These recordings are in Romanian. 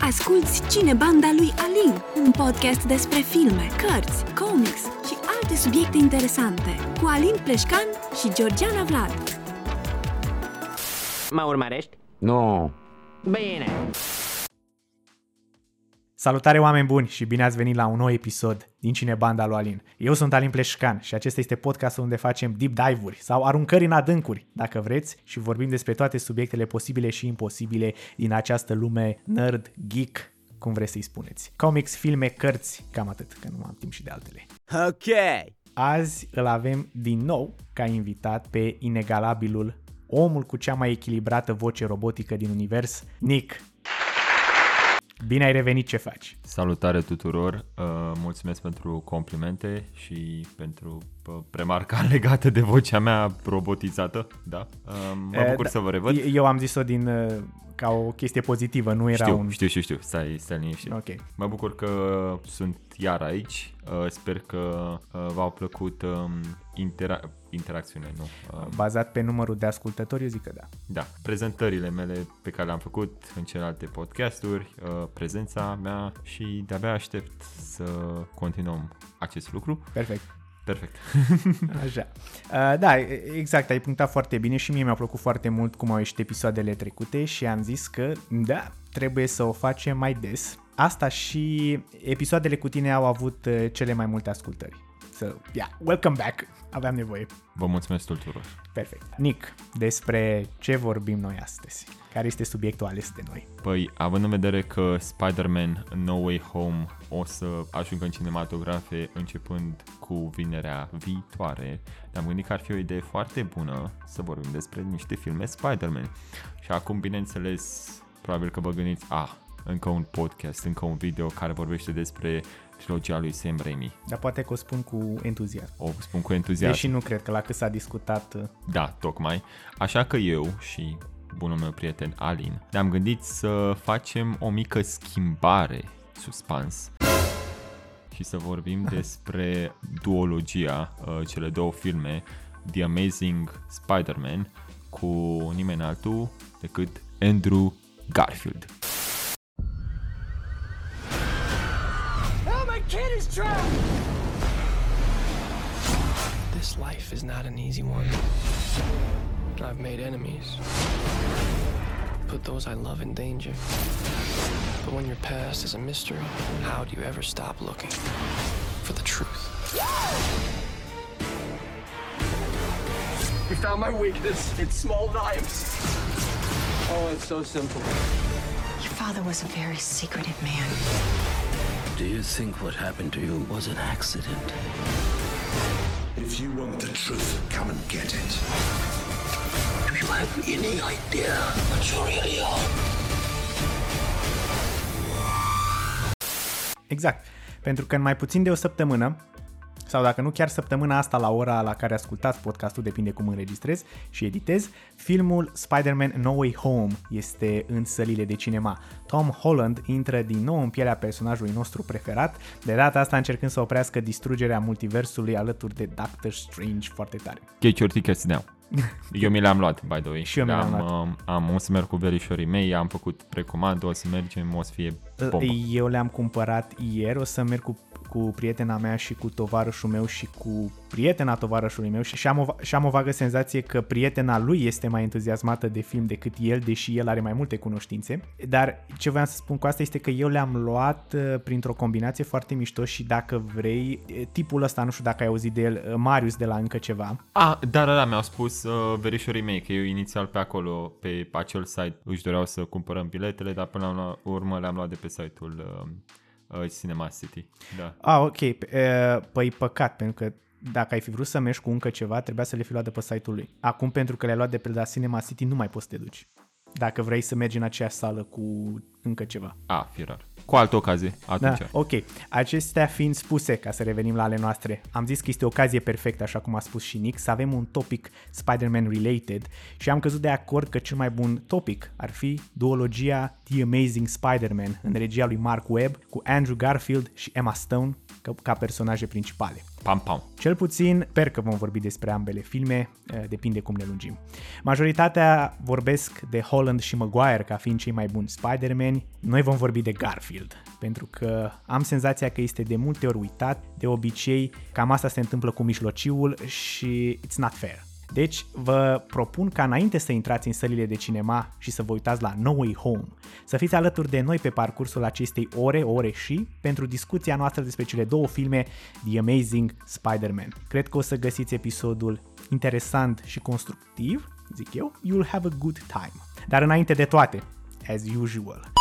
Asculți Cine Banda lui Alin, un podcast despre filme, cărți, comics și alte subiecte interesante, cu Alin Pleșcan și Georgiana Vlad. Mă urmărești? Nu. Bine! Salutare oameni buni și bine ați venit la un nou episod din Cine Banda lui Alin. Eu sunt Alin Pleșcan și acesta este podcastul unde facem deep dive-uri sau aruncări în adâncuri, dacă vreți, și vorbim despre toate subiectele posibile și imposibile din această lume nerd, geek, cum vreți să-i spuneți. Comics, filme, cărți, cam atât, că nu am timp și de altele. Ok! Azi îl avem din nou ca invitat pe inegalabilul omul cu cea mai echilibrată voce robotică din univers, Nick. Bine ai revenit, ce faci? Salutare tuturor, uh, mulțumesc pentru complimente și pentru uh, premarca legată de vocea mea robotizată, da? Uh, mă Eh, bucur da, să vă revăd. Eu am zis-o din, uh, ca o chestie pozitivă, nu era Știu, un... știu, știu, știu, stai, stai liniștit. Ok. Mă bucur că sunt iar aici, uh, sper că uh, v-au plăcut um, intera- interacțiunile, nu? Uh, Bazat pe numărul de ascultători, eu zic că da. Da, prezentările mele pe care le-am făcut în celelalte podcasturi, uh, prezența mea și de-abia aștept să continuăm acest lucru. Perfect. Perfect. Așa. Uh, da, exact, ai punctat foarte bine și mie mi-au plăcut foarte mult cum au ieșit episoadele trecute și am zis că, da, trebuie să o facem mai des. Asta și episoadele cu tine au avut uh, cele mai multe ascultări. So, yeah, welcome back. Aveam nevoie. Vă mulțumesc tuturor. Perfect. Nick, despre ce vorbim noi astăzi? Care este subiectul ales de noi? Păi, având în vedere că Spider-Man No Way Home o să ajungă în cinematografe începând cu vinerea viitoare, ne-am gândit că ar fi o idee foarte bună să vorbim despre niște filme Spider-Man. Și acum, bineînțeles, probabil că vă gândiți, ah, încă un podcast, încă un video care vorbește despre trilogia lui Sam Raimi. Dar poate că o spun cu entuziasm. O spun cu entuziasm. Deși nu cred că la cât s-a discutat... uh, Da, tocmai. Așa că eu și bunul meu prieten Alin ne-am gândit să facem o mică schimbare suspans și să vorbim despre duologia, uh, cele două filme, The Amazing Spider-Man, cu nimeni altul decât Andrew Garfield. Kid is drowned! This life is not an easy one. I've made enemies. Put those I love in danger. But when your past is a mystery, how do you ever stop looking for the truth? We found my weakness. It's small knives. Oh, it's so simple. Your father was a very secretive man. Do you think what happened to you was an accident? If you want the truth, come and get it. Do you have any idea what you really are? Exact. Pentru că în mai puțin de o săptămână, sau dacă nu chiar săptămâna asta la ora la care ascultați podcastul, depinde cum înregistrez și editez, filmul Spider-Man No Way Home este în sălile de cinema. Tom Holland intră din nou în pielea personajului nostru preferat, de data asta încercând să oprească distrugerea multiversului alături de Doctor Strange foarte tare. Get your tickets now. Eu mi le-am luat, by the way. Și eu mi le-am am luat. um, am, o să merg cu verișorii mei, am făcut precomandă, o să mergem, o să fie bombă. Eu le-am cumpărat ieri, o să merg cu, cu prietena mea și cu tovarășul meu și cu prietena tovarășului meu și, și, am o, și am o vagă senzație că prietena lui este mai entuziasmată de film decât el, deși el are mai multe cunoștințe. Dar ce voiam să spun cu asta este că eu le-am luat uh, printr-o combinație foarte mișto și dacă vrei, e, tipul ăsta, nu știu dacă ai auzit de el, uh, Marius de la încă ceva, Ah, da, da, da, mi-au spus uh, verișorii mei că eu inițial pe acolo, pe acel site, își doreau să cumpărăm biletele, dar până la urmă le-am luat de pe site-ul uh, uh, Cinema City. Da. Ah, ok. P- e, Păi păcat, pentru că dacă ai fi vrut să mergi cu încă ceva, trebuia să le fi luat de pe site-ul lui. Acum, pentru că le-ai luat de pe la Cinema City, nu mai poți să te duci. Dacă vrei să mergi în aceeași sală cu încă ceva. A, fi rar. Cu altă ocazie, atunci. Da, ok. Acestea fiind spuse, ca să revenim la ale noastre, am zis că este o ocazie perfectă, așa cum a spus și Nick, să avem un topic Spider-Man related și am căzut de acord că cel mai bun topic ar fi duologia The Amazing Spider-Man în regia lui Mark Webb cu Andrew Garfield și Emma Stone ca, ca personaje principale. Pam, pam. Cel puțin, sper că vom vorbi despre ambele filme, eh, depinde cum ne lungim. Majoritatea vorbesc de Holland și Maguire ca fiind cei mai buni Spider-Man, noi vom vorbi de Garfield, pentru că am senzația că este de multe ori uitat, de obicei cam asta se întâmplă cu mijlociul și it's not fair. Deci vă propun ca înainte să intrați în sălile de cinema și să vă uitați la No Way Home, să fiți alături de noi pe parcursul acestei ore, ore și, pentru discuția noastră despre cele două filme The Amazing Spider-Man. Cred că o să găsiți episodul interesant și constructiv, zic eu, you'll have a good time. Dar înainte de toate, as usual,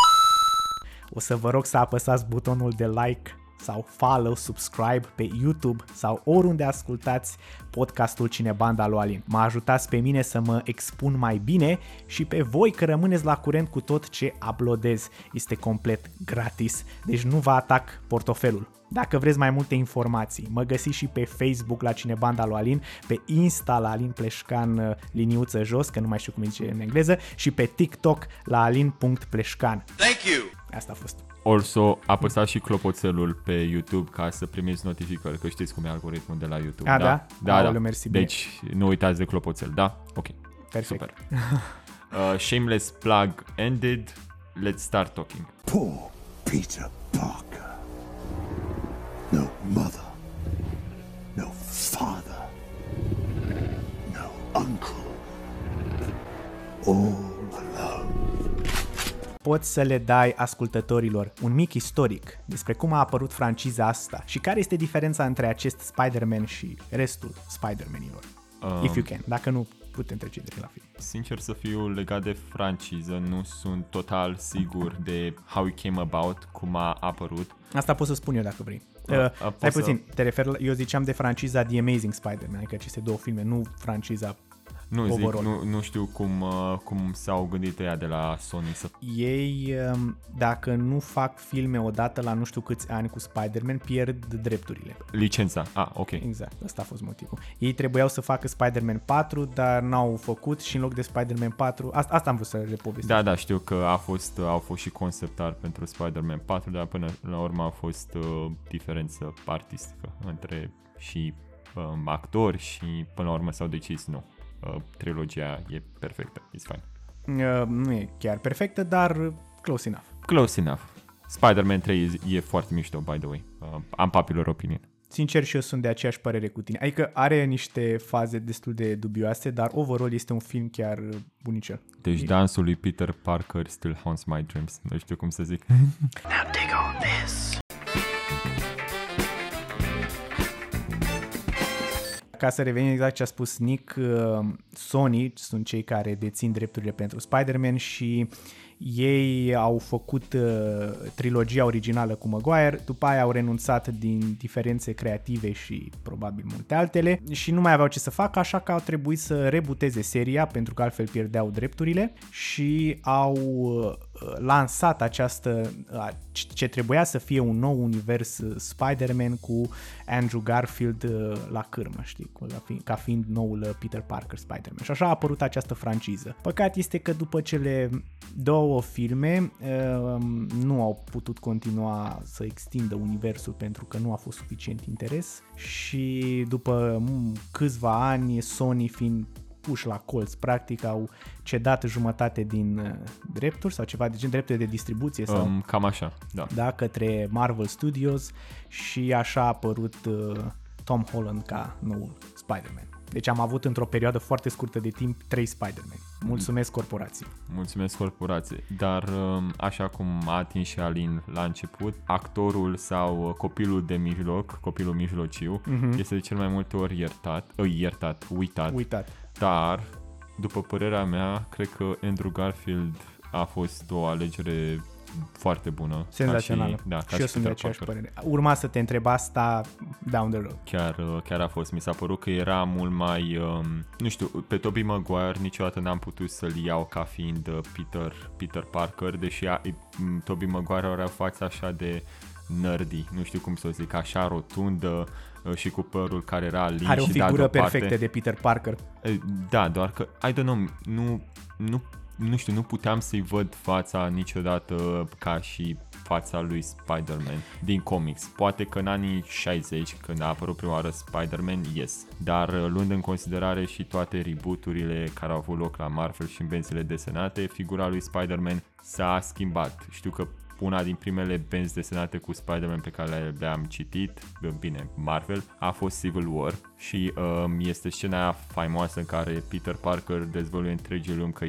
o să vă rog să apăsați butonul de like sau follow, subscribe pe YouTube sau oriunde ascultați podcastul Cinebanda lui Alin. Mă ajutați pe mine să mă expun mai bine și pe voi că rămâneți la curent cu tot ce uploadez. Este complet gratis, deci nu vă atac portofelul. Dacă vreți mai multe informații, mă găsiți și pe Facebook la Cinebanda lui Alin, pe Insta la Alin Pleșcan uh, liniuță jos, că nu mai știu cum zice în engleză, și pe TikTok la alin.pleșcan. Thank you. Asta a fost. Also, apăsați și clopoțelul pe YouTube ca să primiți notificări, că știți cum e algoritmul de la YouTube. A, da? Da, Aoleu, da. mersi, bine. deci nu uitați de clopoțel, da? Ok. Perfect. Super. Uh, shameless plug ended. Let's start talking. Poor Peter Parker. No mother. No father. No uncle. All alone. Poți să le dai ascultătorilor un mic istoric despre cum a apărut franciza asta și care este diferența între acest Spider-Man și restul Spider-Manilor. Um, If you can. Dacă nu, putem trece direct la film. Sincer să fiu legat de franciză, nu sunt total sigur de how it came about, cum a apărut. Asta pot să spun eu dacă vrei. A- Uh, a- stai poți să- puțin, te refer la, eu ziceam de franciza The Amazing Spider-Man, adică aceste două filme, nu franciza Nu zic, overall. nu, nu știu cum, uh, cum s-au gândit ea de la Sony să... Ei, um, dacă nu fac filme odată la nu știu câți ani cu Spider-Man, pierd drepturile. Licența. Ah, ok. Exact, ăsta a fost motivul. Ei trebuiau să facă Spider-Man 4, dar n-au făcut și în loc de Spider-Man 4, asta, asta am vrut să le povestesc. Da, da, știu că a fost, au fost și concept art pentru Spider-Man 4, dar până la urmă a fost uh, diferență artistică între și um, actori și până la urmă s-au decis nu. Uh, trilogia e perfectă, it's fine. Uh, nu e chiar perfectă, dar close enough. Close enough. Spider-Man 3 e, e foarte mișto, by the way. Uh, am popular opinion. Sincer și eu sunt de aceeași părere cu tine. Adică are niște faze destul de dubioase, dar overall este un film chiar uh, bunicel. Deci dansul lui Peter Parker still haunts my dreams. Nu știu cum să zic. Ca să revenim exact ce a spus Nick, uh, Sony sunt cei care dețin drepturile pentru Spider-Man și ei au făcut uh, trilogia originală cu Maguire, după aia au renunțat din diferențe creative și probabil multe altele și nu mai aveau ce să facă, așa că au trebuit să rebuteze seria pentru că altfel pierdeau drepturile și au uh, lansat această uh, ce trebuia să fie un nou univers uh, Spider-Man cu Andrew Garfield uh, la cârmă, știi, cu, la fi, ca fiind noul uh, Peter Parker Spider-Man. Și așa a apărut această franciză. Păcat este că după cele două filme uh, nu au putut continua să extindă universul pentru că nu a fost suficient interes și după mm, câțiva ani Sony fiind puși la colț, practic au cedat jumătate din uh, drepturi sau ceva de gen drepturi de distribuție sau Um, cam așa, da. da, către Marvel Studios și așa a apărut uh, Tom Holland ca noul Spider-Man. Deci am avut într-o perioadă foarte scurtă de timp trei Spider-Man. Mulțumesc corporații. Mulțumesc corporație. Dar um, așa cum a atins și Alin la început, actorul sau uh, copilul de mijloc, copilul mijlociu, este de cel mai multe ori iertat, uh, iertat, uitat. Uitat. Dar, după părerea mea, cred că Andrew Garfield a fost o alegere foarte bună. Senzațională. Ca și, da, ca și eu sunt de Peter aceeași Parker. părere. Urma să te întreb asta down the road. Chiar, uh, chiar a fost. Mi s-a părut că era mult mai... Um, nu știu, pe Tobey Maguire niciodată n-am putut să-l iau ca fiind uh, Peter, Peter Parker, deși a, m, Tobey Maguire are o față așa de nerdy, nu știu cum să o zic, așa rotundă uh, și cu părul care era lin Are o și dat figură deoparte. perfectă de Peter Parker. Eh, Da, doar că, I don't know, nu, nu, nu știu, nu puteam să-i văd fața niciodată ca și fața lui Spider-Man din comics. Poate că în anii 60, când a apărut prima oară Spider-Man, yes. Dar uh, luând în considerare și toate rebooturile care au avut loc la Marvel și invențiile desenate, figura lui Spider-Man s-a schimbat. Știu că una din primele benzi desenate cu Spider-Man pe care le-am citit, bine, Marvel, a fost Civil War și um, este scena aia faimoasă în care Peter Parker dezvăluie întregii lumi că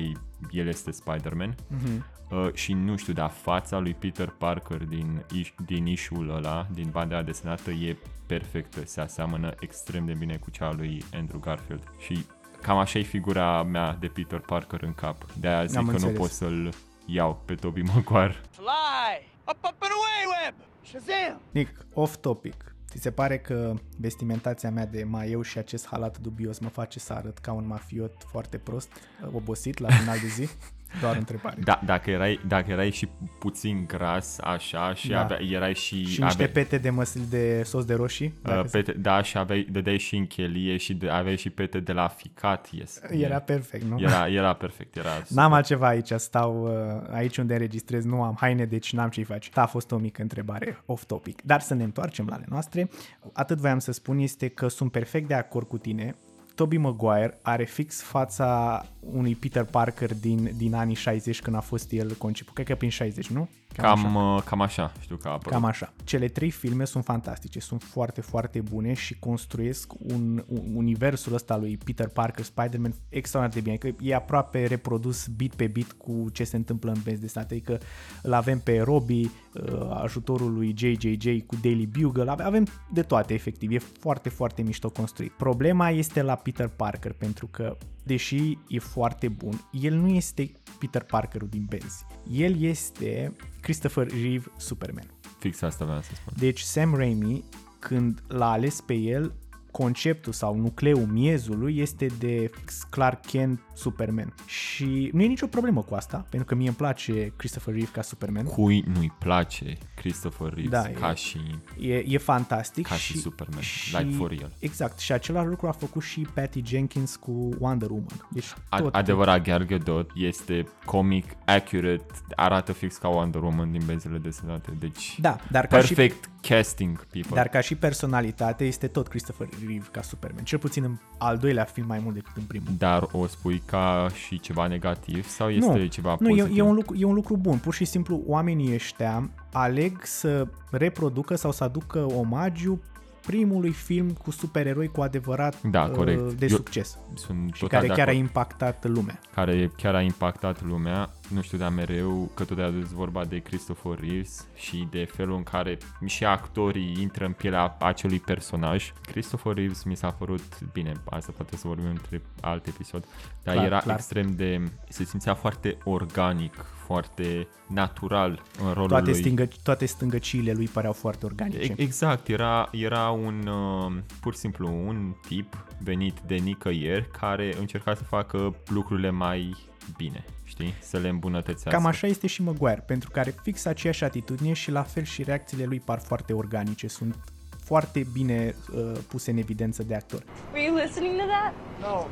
el este Spider-Man Mhm. uh, și nu știu, dar fața lui Peter Parker din, iș- din ișul ăla, din banda aia desenată, e perfectă, se aseamănă extrem de bine cu cea a lui Andrew Garfield și cam așa e figura mea de Peter Parker în cap. De-aia zic Am că înțeles. nu pot să-l iau pe Tobey Maguire. Fly! Up, up, and away, Web! Shazam! Nick, off topic. Ți se pare că vestimentația mea de maieu și acest halat dubios mă face să arăt ca un mafiot foarte prost, obosit la final de zi? Doar întrebare. Da, dacă erai, dacă erai și puțin gras, așa, și Da. avea, erai și... Și niște aveai, pete de măsli de sos de roșii? uh, dacă se- pete, da, și aveai, dădeai și în chelie și de, aveai și pete de la ficat, yes. Era perfect, nu? Era, era perfect, era N-am altceva aici, stau uh, aici unde înregistrez, nu am haine, deci n-am ce-i face. Da, a fost o mică întrebare off topic. Dar să ne întoarcem la ale noastre. Atât voiam să spun este că sunt perfect de acord cu tine. Tobey Maguire are fix fața unui Peter Parker din, din anii 60 când a fost el conceput. Cred că prin 60, nu? Cam, uh, cam așa, știu că a apărut. Cam așa. Cele trei filme sunt fantastice, sunt foarte, foarte bune și construiesc un, un universul ăsta lui Peter Parker, Spider-Man, extraordinar de bine. Că e aproape reprodus bit pe bit cu ce se întâmplă în benzi de state. Adică îl avem pe Robbie, uh, ajutorul lui JJJ cu Daily Bugle, ave- avem de toate efectiv. E foarte, foarte mișto construit. Problema este la Peter Parker pentru că deși e foarte bun, el nu este Peter Parkerul din benzi. El este Christopher Reeve Superman. Fix asta vreau să spun. Deci Sam Raimi, când l-a ales pe el, conceptul sau nucleul miezului este de Clark Kent Superman. Și nu e nicio problemă cu asta, pentru că mie îmi place Christopher Reeve ca Superman. Cui nu-i place Christopher Reeves Da, ca e- și... E, e fantastic. Ca și Superman, like for real. Exact. Și același lucru a făcut și Patty Jenkins cu Wonder Woman. Deci A- tot. adevărat, Gal Gadot este comic accurate, arată fix ca Wonder Woman din benzile desenate, deci Da, dar ca și- perfect casting people. Dar ca și personalitate este tot Christopher Reeve ca Superman. Cel puțin în al doilea film mai mult decât în primul. Dar o spui ca și ceva negativ sau este nu, ceva nu pozitiv? e, e, un lucru, e un lucru bun. Pur și simplu oamenii ăștia aleg să reproducă sau să aducă omagiu primului film cu supereroi cu adevărat Da, uh, corect. de Eu succes. Sunt Și total care de chiar a acord. impactat lumea. care chiar a impactat lumea. Nu știu, dar mereu că tot de adus vorba de Christopher Reeves și de felul în care și actorii intră în pielea acelui personaj. Christopher Reeves mi s-a părut, bine, asta poate să vorbim între alt episod, dar Clar, era clar. extrem de, se simțea foarte organic, foarte natural în rolul Toate, lui. stingă, toate stângăciile lui păreau foarte organice. E- Exact, era, era un, uh, pur și simplu, un tip venit de nicăieri care încerca să facă lucrurile mai bine, știi? Să le îmbunătățească. Cam așa este și Maguire, pentru că are fix aceeași atitudine și la fel și reacțiile lui par foarte organice. Sunt foarte bine uh, puse în evidență de actor. Were you listening to that? No.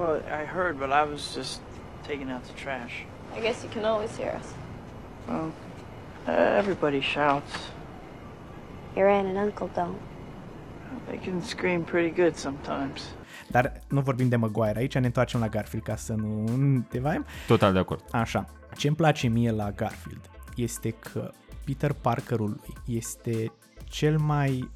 Well, I heard, but I was just taking out the trash. I guess you can always hear us. Well, uh, everybody shouts. Your aunt and uncle don't. They can scream pretty good sometimes. Dar nu vorbim de Maguire aici, ne întoarcem la Garfield ca să nu te vaim. Total de acord. Așa, ce îmi place mie la Garfield este că Peter Parkerul lui este cel mai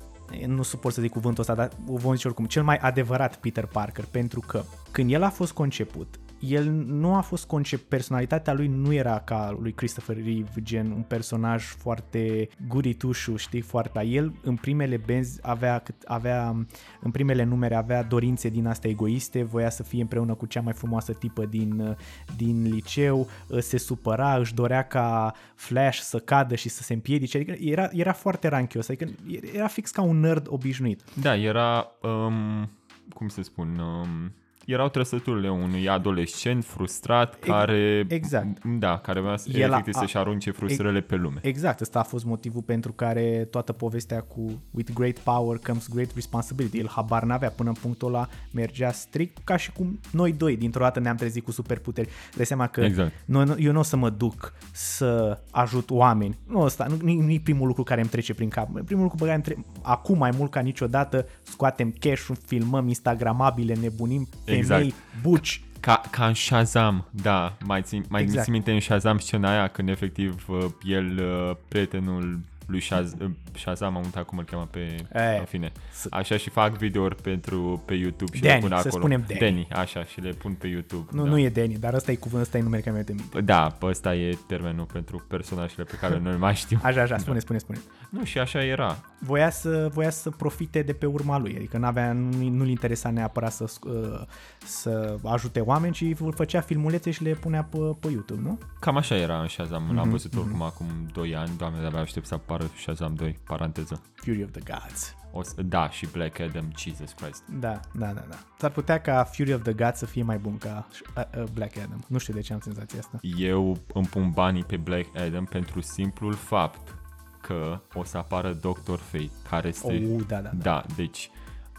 nu suport să zic cuvântul ăsta, dar vom zice oricum, cel mai adevărat Peter Parker, pentru că când el a fost conceput, el nu a fost concept, personalitatea lui nu era ca lui Christopher Reeve, gen un personaj foarte guritușu, știi, foarte, el în primele benzi avea, cât- avea, în primele numere avea dorințe din astea egoiste, voia să fie împreună cu cea mai frumoasă tipă din, din liceu, se supăra, își dorea ca Flash să cadă și să se împiedice, adică era, era foarte ranchios, adică era fix ca un nerd obișnuit. Da, era, um, cum să spun, um, erau trăsăturile unui adolescent frustrat care... exact. Da, care vrea să, El a- efectiv să-și arunce frustrările pe lume. Exact, ăsta a fost motivul pentru care toată povestea cu With great power comes great responsibility. El habar n-avea până în punctul ăla, mergea strict ca și cum noi doi dintr-o dată ne-am trezit cu superputeri. Dai seama că Exact. noi, eu nu o să mă duc să ajut oameni. Nu ăsta, nu, nu e primul lucru care îmi trece prin cap. Primul lucru pe care îmi tre- acum mai mult ca niciodată scoatem cash-ul, filmăm instagramabile, nebunim, femei, Exact. buci, Ca, ca în Shazam, da, mai țin, mai Exact. exact. minte în Shazam scena aia când efectiv uh, el, uh, prietenul lui Shaz, uh, Shazam, am uitat cum îl cheamă pe, E, în fine. Așa și fac videouri pentru pe YouTube și Danny, le pun să acolo. spunem Danny. Danny, așa, și le pun pe YouTube. nu, da. nu e Danny, dar ăsta e cuvântul, ăsta e numele care mi-a minte. Da, pe ăsta e termenul pentru personajele pe care noi mai știm. Așa, așa, spune, spune, spune. Nu, și așa era. voia să, voia să profite de pe urma lui, adică n-avea, nu, nu-l interesa neapărat să, uh, să ajute oameni, ci îl făcea filmulețe și le punea pe, pe YouTube, nu? Cam așa era în Shazam. Mhm, L-am văzut oricum acum 2 ani. Doamne, de-abia aștept să apară Shazam 2, paranteză. Fury of the Gods. O să, da, și Black Adam, Jesus Christ. Da, da, da, da. S-ar putea ca Fury of the Gods să fie mai bun ca uh, uh, Black Adam. Nu știu de ce am senzația asta. Eu îmi pun banii pe Black Adam pentru simplul fapt că o să apară Doctor Fate, care este... Oh, da, da, da. Da, deci,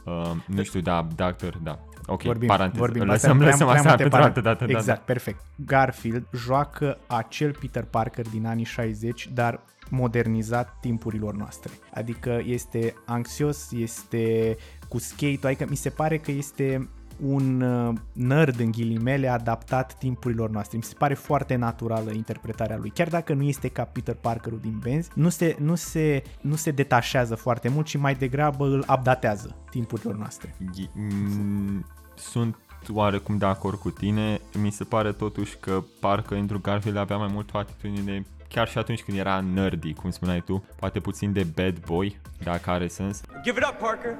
uh, nu știu, da, Doctor, da. Ok, vorbim, paranteză. vorbim. Lăsăm, Astea lăsăm prea- asta prea pentru multe altă dată. paranteze. Da, Exact, perfect. Garfield joacă acel Peter Parker din anii 60, dar modernizat timpurilor noastre. Adică este anxios, este cu skate adică mi se pare că este un uh, nerd în ghilimele adaptat timpurilor noastre. Mi se pare foarte naturală interpretarea lui. Chiar dacă nu este ca Peter Parkerul din Benz, nu se, nu se, nu se detașează foarte mult, ci mai degrabă îl updatează timpurilor noastre. da. Mm, Sunt oarecum de acord cu tine. Mi se pare totuși că parcă Andrew Garfield avea mai mult o atitudine chiar și atunci când era nerdy, cum spuneai tu, poate puțin de bad boy, dacă are sens. Give it up, Parker.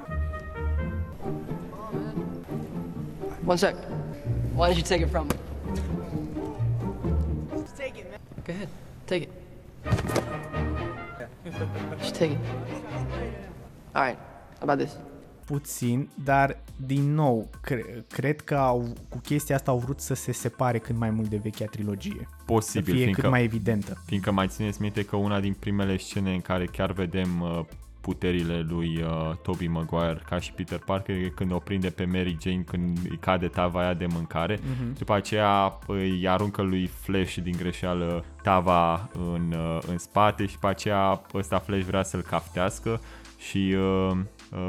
One sec. Why did you take it from me? Just take it, man. Go ahead. Take it. Just take it. All right. How about this? Puțin, dar din nou, cre- cred că au, cu chestia asta au vrut să se separe cât mai mult de vechea trilogie. Posibil, să fie fiindcă, cât mai evidentă. Fiindcă mai țineți minte că una din primele scene în care chiar vedem uh, puterile lui uh, Tobey Maguire ca și Peter Parker e când o prinde pe Mary Jane când îi cade tava aia de mâncare Mhm. după aceea îi aruncă lui Flash din greșeală tava în, uh, în spate și după aceea ăsta Flash vrea să-l caftească și uh, uh,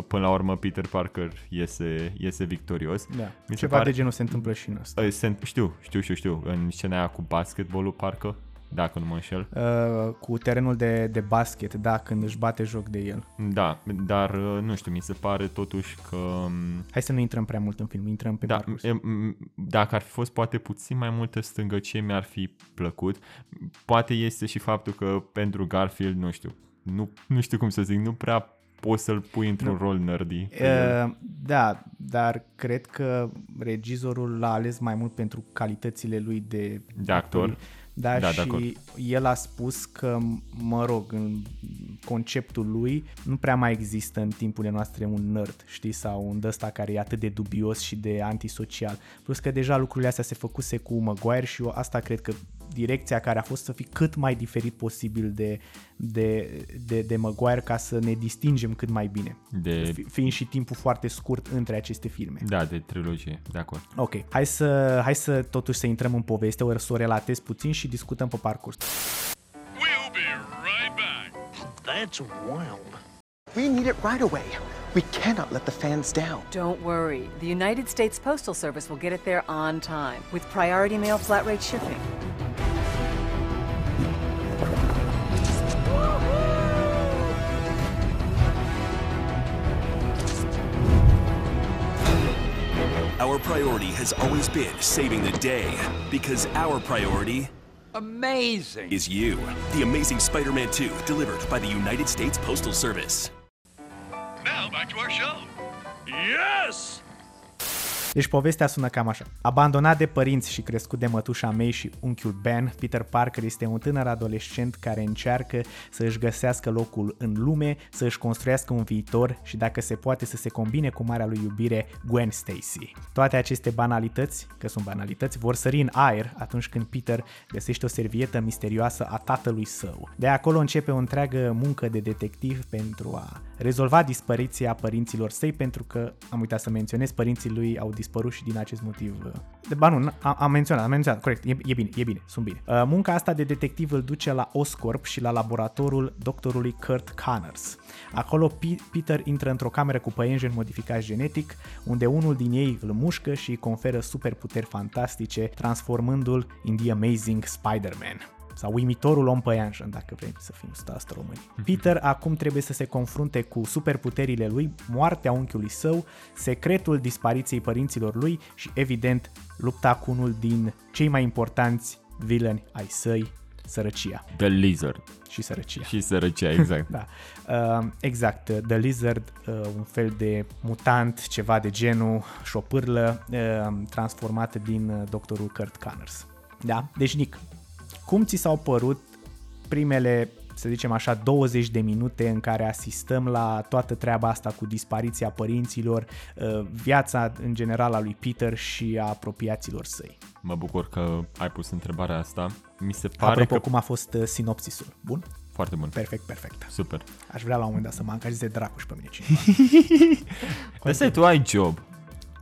până la urmă Peter Parker iese, iese victorios. Da. Mi se Ceva pare- de genul se întâmplă și în asta. Uh, se- Știu, știu, știu, știu. În scena aia cu basketbolul, parcă, dacă nu mă înșel. Uh, cu terenul de, de basket, da, când își bate joc de el. Da, dar uh, nu știu, mi se pare totuși că... um, Hai să nu intrăm prea mult în film, intrăm pe Da, parcurs. e, m- dacă ar fi fost poate puțin mai multă stângăcie, mi-ar fi plăcut. Poate este și faptul că pentru Garfield, nu știu, nu, nu știu cum să zic, nu prea poți să-l pui într-un Nu. rol nerdy. pe el. Uh, da, dar cred că regizorul l-a ales mai mult pentru calitățile lui de, De actor. Da, Da, de și acord. el a spus că, mă rog, în conceptul lui nu prea mai există în timpurile noastre un nerd, știi, sau un ăsta care e atât de dubios și de antisocial. Plus că deja lucrurile astea se făcuse cu Maguire și eu asta cred că direcția care a fost să fii cât mai diferit posibil de, de, de, de Maguire ca să ne distingem cât mai bine. De- Fi- Fiind și timpul foarte scurt între aceste filme. Da, de trilogie, de acord. Ok, hai să, hai să totuși să intrăm în poveste, ori să o relatez puțin și discutăm pe parcurs. We'll be right back. That's wild. We need it right away. We cannot let the fans down. Don't worry. The United States Postal Service will get it there on time with priority mail flat rate shipping. Our priority has always been saving the day because our priority Amazing. is you. The Amazing Spider Man 2, delivered by the United States Postal Service. Now back to our show. Yes! Deci povestea sună cam așa. Abandonat de părinți și crescut de mătușa mei și unchiul Ben, Peter Parker este un tânăr adolescent care încearcă să își găsească locul în lume, să își construiască un viitor și dacă se poate să se combine cu marea lui iubire Gwen Stacy. Toate aceste banalități, că sunt banalități, vor sări în aer atunci când Peter găsește o servietă misterioasă a tatălui său. De acolo începe o întreagă muncă de detectiv pentru a rezolva dispariția părinților săi pentru că, am uitat să menționez, părinții lui au dispărut și din acest motiv. uh, De, ba nu, am, am menționat, am menționat, corect, e, e bine, e bine, sunt bine. Uh, munca asta de detectiv îl duce la Oscorp și la laboratorul doctorului Kurt Connors. Acolo P- Peter intră într-o cameră cu păienjeni modificați genetic, unde unul din ei îl mușcă și îi conferă superputeri fantastice, transformându-l in The Amazing Spider-Man sau uimitorul om păianjen, dacă vrem să fim stați români. Peter acum trebuie să se confrunte cu superputerile lui, moartea unchiului său, secretul dispariției părinților lui și, evident, lupta cu unul din cei mai importanți villaini ai săi, sărăcia. The Lizard. Și sărăcia. Și sărăcia, exact. da. Uh, exact, uh, The Lizard, uh, un fel de mutant, ceva de genul, șopârlă, uh, transformat din uh, doctorul Kurt Connors. Da? Deci, Nick, cum ți s-au părut primele, să zicem așa, 20 de minute în care asistăm la toată treaba asta cu dispariția părinților, uh, viața în general a lui Peter și a apropiaților săi? Mă bucur că ai pus întrebarea asta. Mi se pare Apropo, că... cum a fost uh, sinopsisul? Bun? Foarte bun. Perfect, perfect. Super. Aș vrea la un moment dat să mă angajeze dracu și pe mine cineva. Asta tu ai job.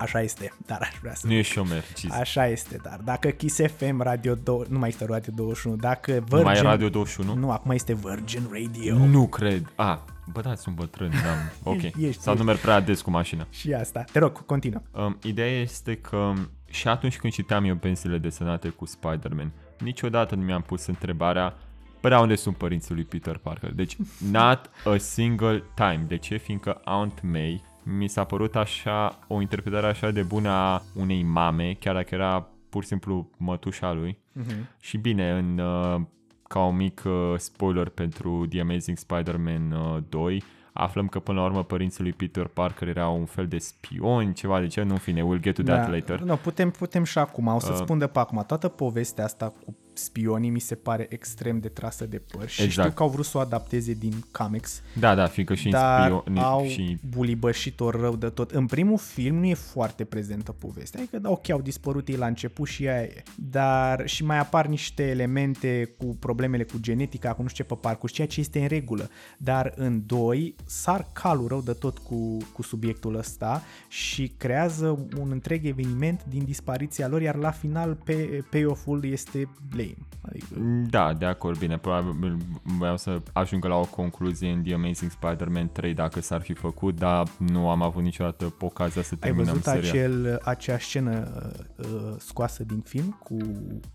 Așa este, dar aș vrea să... Nu ești șomer, Jesus. Așa este, dar dacă Kiss FM, Radio 2, nu mai este Radio 21, dacă Virgin... Nu mai e Radio 21? Nu, acum este Virgin Radio. Nu cred. A, bă, da, sunt bătrân, da. Ok. Ești, ești, Sau nu merg prea des cu mașina. Și asta. Te rog, continuă. Um, ideea este că și atunci când citeam eu pensiile desenate cu Spider-Man, niciodată nu mi-am pus întrebarea Bă, dar unde sunt părinții lui Peter Parker? Deci, not a single time. De ce? Fiindcă Aunt May mi s-a părut așa, o interpretare așa de bună a unei mame, chiar dacă era pur și simplu mătușa lui. Mhm. Și bine, în, uh, ca un mic uh, spoiler pentru The Amazing Spider-Man uh, 2, aflăm că până la urmă părinții lui Peter Parker erau un fel de spioni, ceva de ce, nu în fine, we'll get to that later. Nu, putem, putem și acum, o să-ți Uh. spun de pe acum. Toată povestea asta cu spionii mi se pare extrem de trasă de păr și Exact. știu că au vrut să o adapteze din comics. Da, da, fiindcă și în dar spioni- au și- bulibășit-o rău de tot. În primul film nu e foarte prezentă povestea, adică da, ok, au dispărut ei la început și aia e. Dar și mai apar niște elemente cu problemele cu genetica, cu nu știu ce pe parcurs, ceea ce este în regulă. Dar în doi sar calul rău de tot cu, cu subiectul ăsta și creează un întreg eveniment din dispariția lor, iar la final pe, payoff-ul este lame. Adică, Da, de acord, bine, probabil voiam să ajungă la o concluzie în The Amazing Spider-Man 3 dacă s-ar fi făcut, dar nu am avut niciodată ocazia să Ai terminăm văzut seria. acel, acea scenă uh, scoasă din film cu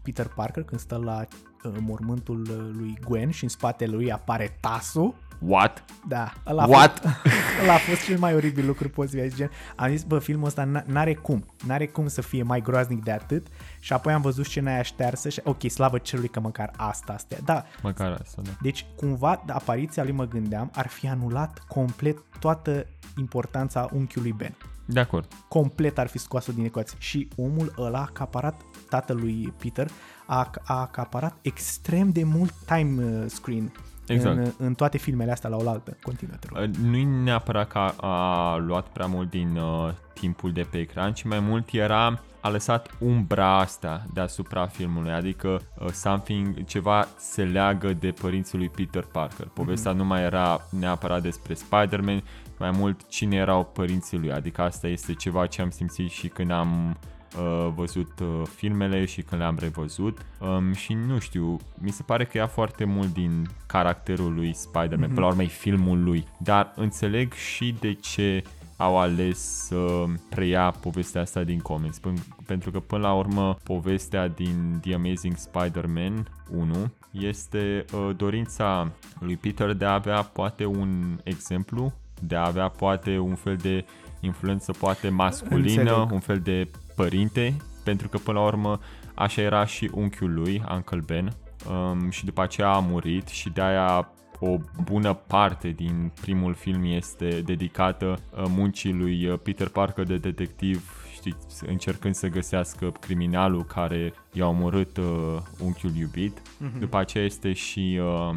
Peter Parker când stă la uh, mormântul uh, lui Gwen și în spatele lui apare tasul? What? Da. Ăla a What? Fost, ăla a fost cel mai oribil lucru posibil. Gen, am zis, bă, filmul ăsta n- n-are cum. N-are cum să fie mai groaznic de atât. Și apoi am văzut scena aia ștearsă și ok, slavă cerului că măcar asta astea. Da, Măcar asta, da. deci, cumva, de apariția lui mă gândeam, ar fi anulat complet toată importanța unchiului Ben. De acord. Complet ar fi scos-o din ecuație. Și omul ăla a acaparat, tatălui Peter, a, a acaparat extrem de mult time uh, screen Exact. în, în toate filmele astea la oaltă. Continuă, te rog. Uh, Nu-i neapărat că a, a luat prea mult din uh, timpul de pe ecran, ci mai mult era a lăsat umbra asta deasupra filmului, adică uh, something, ceva se leagă de părinții lui Peter Parker. Povestea Mhm. nu mai era neapărat despre Spider-Man, mai mult cine erau părinții lui, adică asta este ceva ce am simțit și când am uh, văzut uh, filmele și când le-am revăzut um, și nu știu, mi se pare că ia foarte mult din caracterul lui Spider-Man, Mhm. până la urmă e filmul lui, dar înțeleg și de ce au ales să preia povestea asta din comics, Pân- pentru că până la urmă povestea din The Amazing Spider-Man 1 este uh, dorința lui Peter de a avea poate un exemplu, de a avea poate un fel de influență poate masculină, Înțeleg. un fel de părinte, pentru că până la urmă așa era și unchiul lui, Uncle Ben, um, și după aceea a murit și de aia o bună parte din primul film este dedicată uh, muncii lui uh, Peter Parker de detectiv, știți, știți, încercând să găsească criminalul care i-a omorât uh, unchiul iubit. Mhm. După aceea este și uh,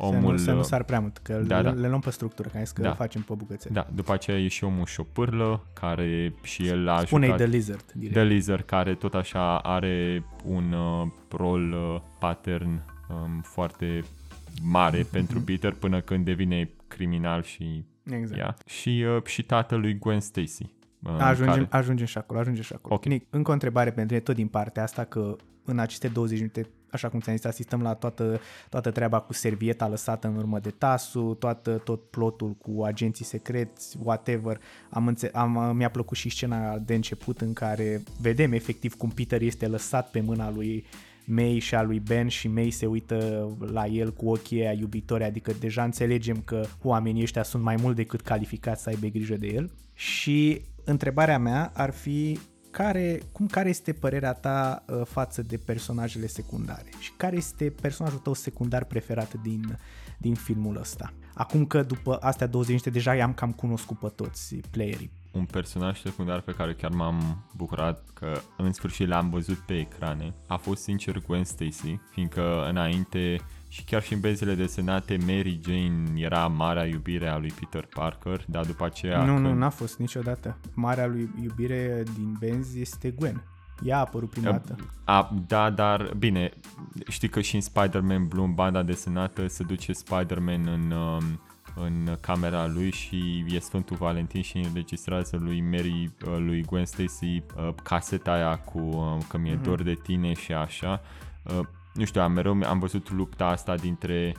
Să omul... nu, să nu uh, sar prea mult, că da, le, da. le luăm pe structură, ca că Da. facem pe bucățele. Da, după aceea e și omul șopârlă, care și el a Spune-i jucat... The Lizard, direct. The Lizard, care tot așa are un uh, rol uh, pattern um, foarte mare pentru Peter până când devine criminal și Exact. ea. Și, uh, și tatălui Gwen Stacy. uh, Ajungem, care... ajungem și acolo, ajungem și acolo. Ok. Nick, încă o întrebare pentru tine, tot din partea asta, că în aceste 20 minute, așa cum ți-am zis, asistăm la toată, toată treaba cu servieta lăsată în urmă de tasul, toată, tot plotul cu agenții secreți, whatever. Am înțe- am, mi-a plăcut și scena de început în care vedem efectiv cum Peter este lăsat pe mâna lui May și a lui Ben și May se uită la el cu ochii aia iubitori, adică deja înțelegem că oamenii ăștia sunt mai mult decât calificați să aibă grijă de el. Și întrebarea mea ar fi care, cum, care este părerea ta uh, față de personajele secundare și care este personajul tău secundar preferat din, din filmul ăsta? Acum că după astea 20 minute deja i-am cam cunoscut pe toți playerii. un personaj secundar pe care chiar m-am bucurat că în sfârșit l-am văzut pe ecrane a fost sincer Gwen Stacy, fiindcă înainte și chiar și în benzile desenate Mary Jane era marea iubire a lui Peter Parker, dar după aceea nu, când... nu, n-a fost niciodată. Marea lui iubire din Benz este Gwen. Ea a apărut prima dată. A, da, dar bine, știi că și în Spider-Man Bloom, banda desenată, se duce Spider-Man în, um, în camera lui și e Sfântul Valentin și înregistrează lui Mary, uh, lui Gwen Stacy uh, caseta aia cu uh, că mi-e Mhm. dor de tine și așa. Uh, Nu știu, am mereu am văzut lupta asta dintre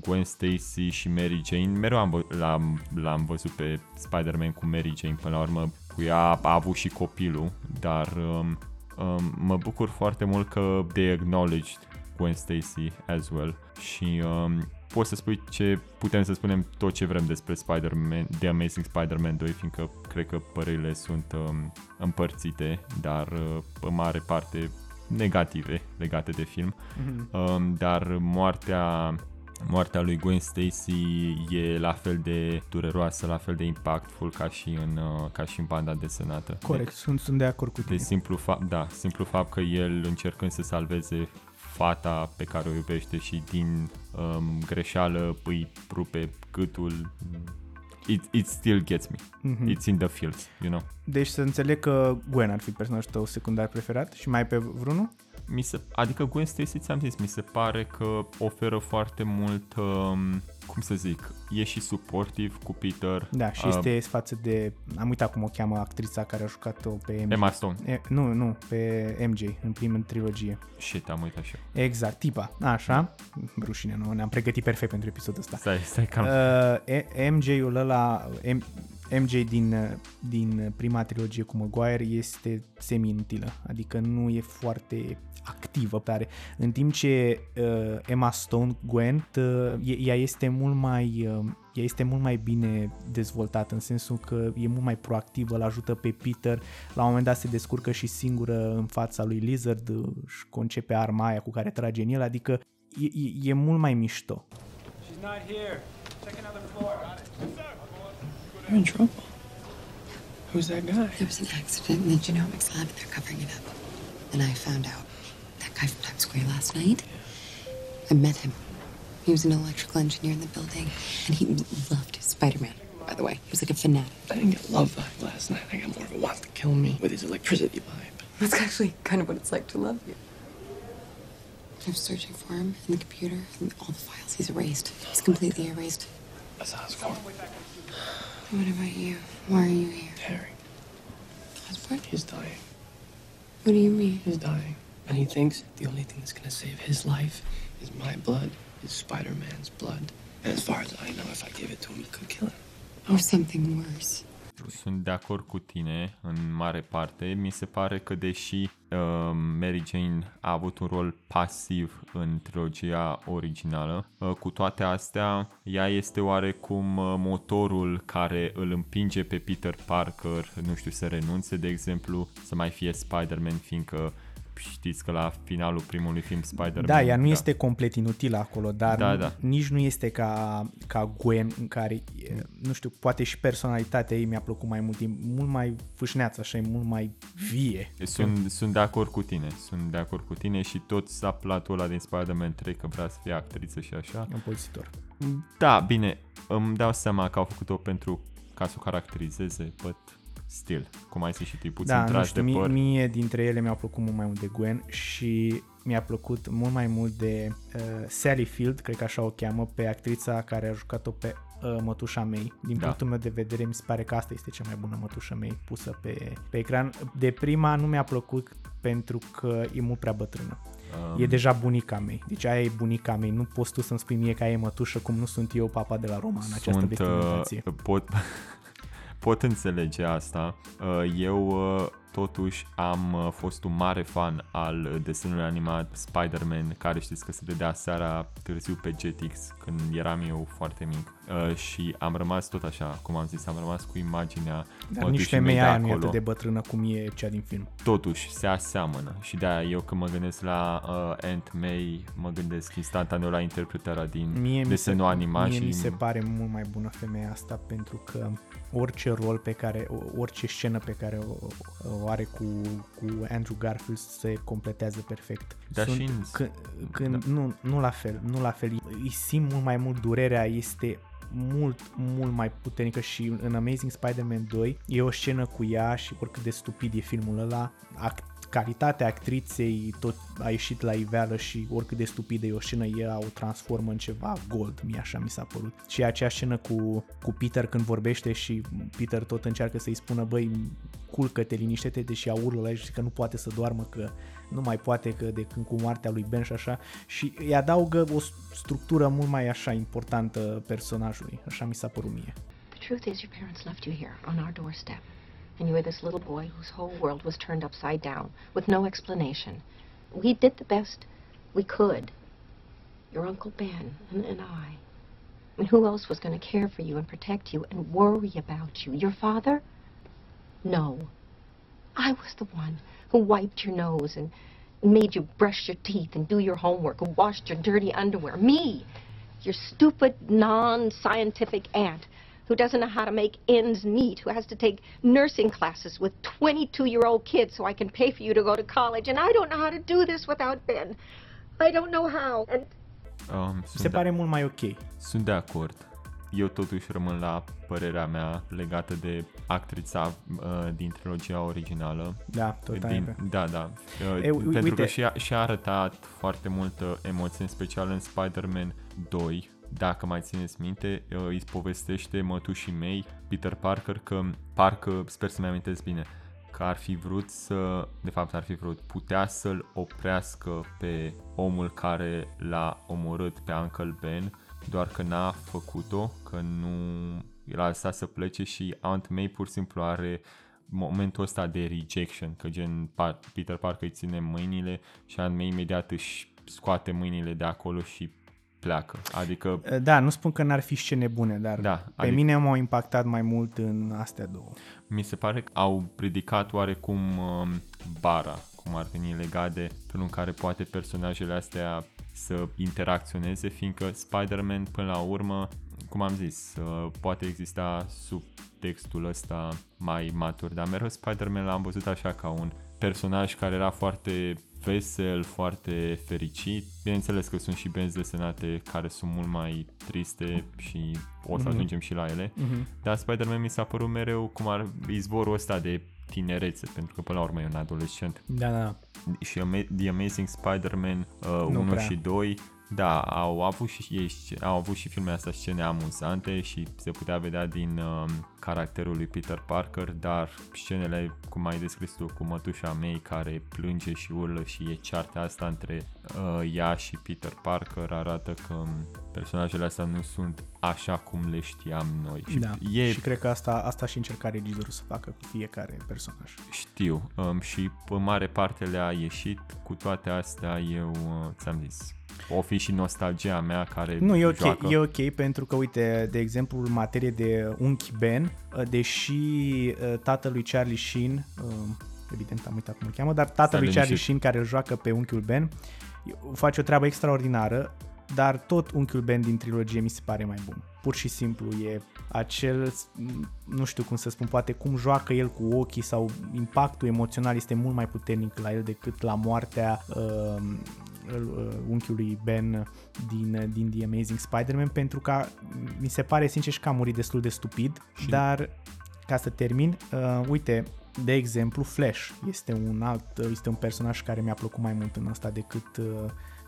Gwen Stacy și Mary Jane. Mereu am, vă- l-am, l-am văzut pe Spider-Man cu Mary Jane. Până la urmă, cu ea a avut și copilul, dar um, um, mă bucur foarte mult că they acknowledged Gwen Stacy as well și um, poți să spui ce putem să spunem tot ce vrem despre Spider-Man, The Amazing Spider-Man 2, fiindcă cred că părerile sunt um, împărțite, dar uh, în mare parte negative legate de film. Mhm. Um, dar moartea moartea lui Gwen Stacy e la fel de dureroasă, la fel de impactful ca și în, uh, ca și în banda desenată. Corect, sunt, sunt de acord cu De tine. simplu fapt, da, simplu fapt că el încercând să salveze fata pe care o iubește și din um, greșeală îi rupe gâtul it, it still gets me. Mhm. It's in the feels, you know. Deci să înțeleg că Gwen ar fi personajul tău secundar preferat și mai pe vreunul? Mi se, adică Gwen Stacy, ți-am zis, mi se pare că oferă foarte mult, um, cum să zic, e și suportiv cu Peter. Da, și Uh, este față de... Am uitat cum o cheamă actrița care a jucat-o pe MJ. Emma Stone. E, nu, nu, pe MJ, în primă trilogie. Shit, am uitat și eu. Exact, tipa. Așa, rușine, nu, ne-am pregătit perfect pentru episodul ăsta. Stai, stai calm. Uh, E- MJ-ul ăla, M- MJ din, din prima trilogie cu Maguire este semi-inutilă, adică nu e foarte activă tare, în timp ce uh, Emma Stone, Gwen, uh, e- ea este mult mai uh, ea este mult mai bine dezvoltată în sensul că e mult mai proactivă, îl ajută pe Peter, la un moment dat se descurcă și singură în fața lui Lizard, uh, își concepe arma aia cu care trage în el, adică e, e, e mult mai mișto. She's not here. Check another floor. Got it. You're in trouble. Who's that guy? There was an accident in the genomics lab and they're covering it up. And I found out that guy from Times Square last night. I met him. He was an electrical engineer in the building and he loved Spider-Man, by the way. He was like a fanatic. I didn't get love vibe last night. I got more of a want to kill me with his electricity vibe. That's actually kind of what it's like to love you. I was searching for him in the computer and all the files he's erased. He's completely erased. That's Oscorp. What about you? Why are you here? Harry. Osborn? He's dying. What do you mean? He's dying. And he thinks the only thing that's gonna save his life is my blood, is Spider Man's blood. And as far as I know, if I give it to him, it could kill him. Or something worse. Sunt de acord cu tine în mare parte. Mi se pare că deși uh, Mary Jane a avut un rol pasiv în trilogia originală, uh, cu toate astea, ea este oarecum uh, motorul care îl împinge pe Peter Parker, nu știu, să renunțe, de exemplu, să mai fie Spider-Man, fiindcă știți că la finalul primului film Spider-Man... Da, ea nu este complet inutilă acolo, dar Da, nu, da. nici nu este ca, ca Gwen, în care, e, nu știu, poate și personalitatea ei mi-a plăcut mai mult, e mult mai fâșneață, așa, e mult mai vie. Sunt, sunt de acord cu tine, sunt de acord cu tine și tot s-a platul ăla din Spider-Man 3 că vrea să fie actriță și așa. Împulsitor. Da, bine, îmi dau seama că au făcut-o pentru ca să o caracterizeze, but still, cum ai zis și tu, puțin Da, nu tras știu, de mie, păr. mie dintre ele mi-au plăcut mult mai mult de Gwen și mi-a plăcut mult mai mult de uh, Sally Field, cred că așa o cheamă, pe actrița care a jucat-o pe uh, mătușa mei. Din Da. punctul meu de vedere, mi se pare că asta este cea mai bună mătușa mei pusă pe, pe ecran. De prima nu mi-a plăcut pentru că e mult prea bătrână. Um, E deja bunica mei. Deci aia e bunica mei. Nu poți tu să-mi spui mie că aia e mătușă cum nu sunt eu papa de la Roma în această sunt, vestimentație. uh, pot, pot înțelege asta. Uh, Eu uh, totuși am uh, fost un mare fan al desenului animat Spider-Man, care știți că se dădea seara târziu pe Jetix când eram eu foarte mic. Uh, Și am rămas tot așa, cum am zis, am rămas cu imaginea Dar mătușii nici mei femeia de aia nu e acolo. atât de bătrână cum e cea din film. Totuși, se aseamănă și de-aia eu când mă gândesc la uh, Aunt May, mă gândesc instantaneu la interpretarea din Mie mi se, desenul animat mie și mi se pare mult mai bună femeia asta pentru că orice rol pe care, orice scenă pe care o, o are cu, cu Andrew Garfield se completează perfect. Da, și în- când, când nu, nu la fel, nu la fel. Îi simt mult mai mult durerea, este mult, mult mai puternică și în Amazing Spider-Man 2 e o scenă cu ea și oricât de stupid e filmul ăla, act, calitatea actriței tot a ieșit la iveală și oricât de stupidă e o scenă, ea o transformă în ceva gold, mie așa mi s-a părut. Și acea scenă cu, cu Peter când vorbește și Peter tot încearcă să-i spună, băi, culcă-te, liniște-te, deși ea urlă la el și zice că nu poate să doarmă, că nu mai poate că de când cu moartea lui Ben și așa și îi adaugă o structură mult mai așa importantă personajului, așa mi s-a părut mie. The truth is, your parents left you here on our doorstep. And you were this little boy whose whole world was turned upside down with no explanation. We did the best we could. Your Uncle Ben and, and I. And who else was going to care for you and protect you and worry about you? Your father? No. I was the one who wiped your nose and made you brush your teeth and do your homework and washed your dirty underwear. Me, your stupid, non scientific aunt who doesn't know how to make ends meet, who has to take nursing classes with 22 year old kids so I can pay for you to go to college. And I don't know how to do this without Ben. I don't know how. And Um, Mi sunt se de- pare mult mai ok. Sunt de acord. Eu totuși rămân la părerea mea legată de actrița uh, din trilogia originală. Da, tot ai din, pe- Da, da. Uh, E, u- pentru uite- că și-a, și-a arătat foarte multă emoție, în special în Spider-Man 2. Dacă mai țineți minte, uh, îți povestește mătușii mei, Peter Parker, că parcă, sper să-mi amintesc bine, că ar fi vrut să, de fapt ar fi vrut, putea să-l oprească pe omul care l-a omorât pe Uncle Ben, doar că n-a făcut-o, că nu l-a lăsat să plece și Aunt May pur și simplu are momentul ăsta de rejection, că gen Par- Peter Parker îi ține mâinile și Aunt May imediat își scoate mâinile de acolo și pleacă. Adică Da, nu spun că n-ar fi scene bune, dar Da, pe adică- mine m-au impactat mai mult în astea două. mi se pare că au ridicat oarecum um, bara, cum ar veni legat de felul în care poate personajele astea să interacționeze, fiindcă Spider-Man până la urmă, cum am zis, uh, poate exista subtextul ăsta mai matur, dar mereu Spider-Man l-am văzut așa ca un personaj care era foarte vesel, foarte fericit. Bineînțeles că sunt și benzi desenate care sunt mult mai triste și o să Mhm. ajungem și la ele. Mhm. Dar Spider-Man mi s-a părut mereu cum ar izvorul ăsta de tinerețe, pentru că până la urmă e un adolescent. Da, da. Și Ama- The Amazing Spider-Man uh, Nu 1 prea. și 2, da, au avut și ei, sc- au avut și filmele astea scene amuzante și se putea vedea din uh, caracterul lui Peter Parker, dar scenele, cum ai descris tu, cu mătușa mei care plânge și urlă și e cearta asta între uh, ea și Peter Parker arată că um, personajele astea nu sunt așa cum le știam noi. Și da. e Și cred că asta, asta și încerca regizorul să facă cu fiecare personaj. Știu um, și în mare parte le-a ieșit, cu toate astea eu uh, ți-am zis, o fi și nostalgia mea care Nu, e ok, joacă. e ok pentru că, uite, de exemplu, în materie de unchi Ben, deși uh, tatălui Charlie Sheen, uh, evident am uitat cum îl cheamă, dar tatălui S-a Charlie liniștit. Sheen care îl joacă pe unchiul Ben face o treabă extraordinară, dar tot unchiul Ben din trilogie mi se pare mai bun. Pur și simplu e acel, nu știu cum să spun, poate cum joacă el cu ochii sau impactul emoțional este mult mai puternic la el decât la moartea uh, uh, unchiului Ben din, din The Amazing Spider-Man pentru că mi se pare sincer și că a murit destul de stupid, și... dar ca să termin, uh, uite, de exemplu, Flash este un alt, este un personaj care mi-a plăcut mai mult în asta decât uh,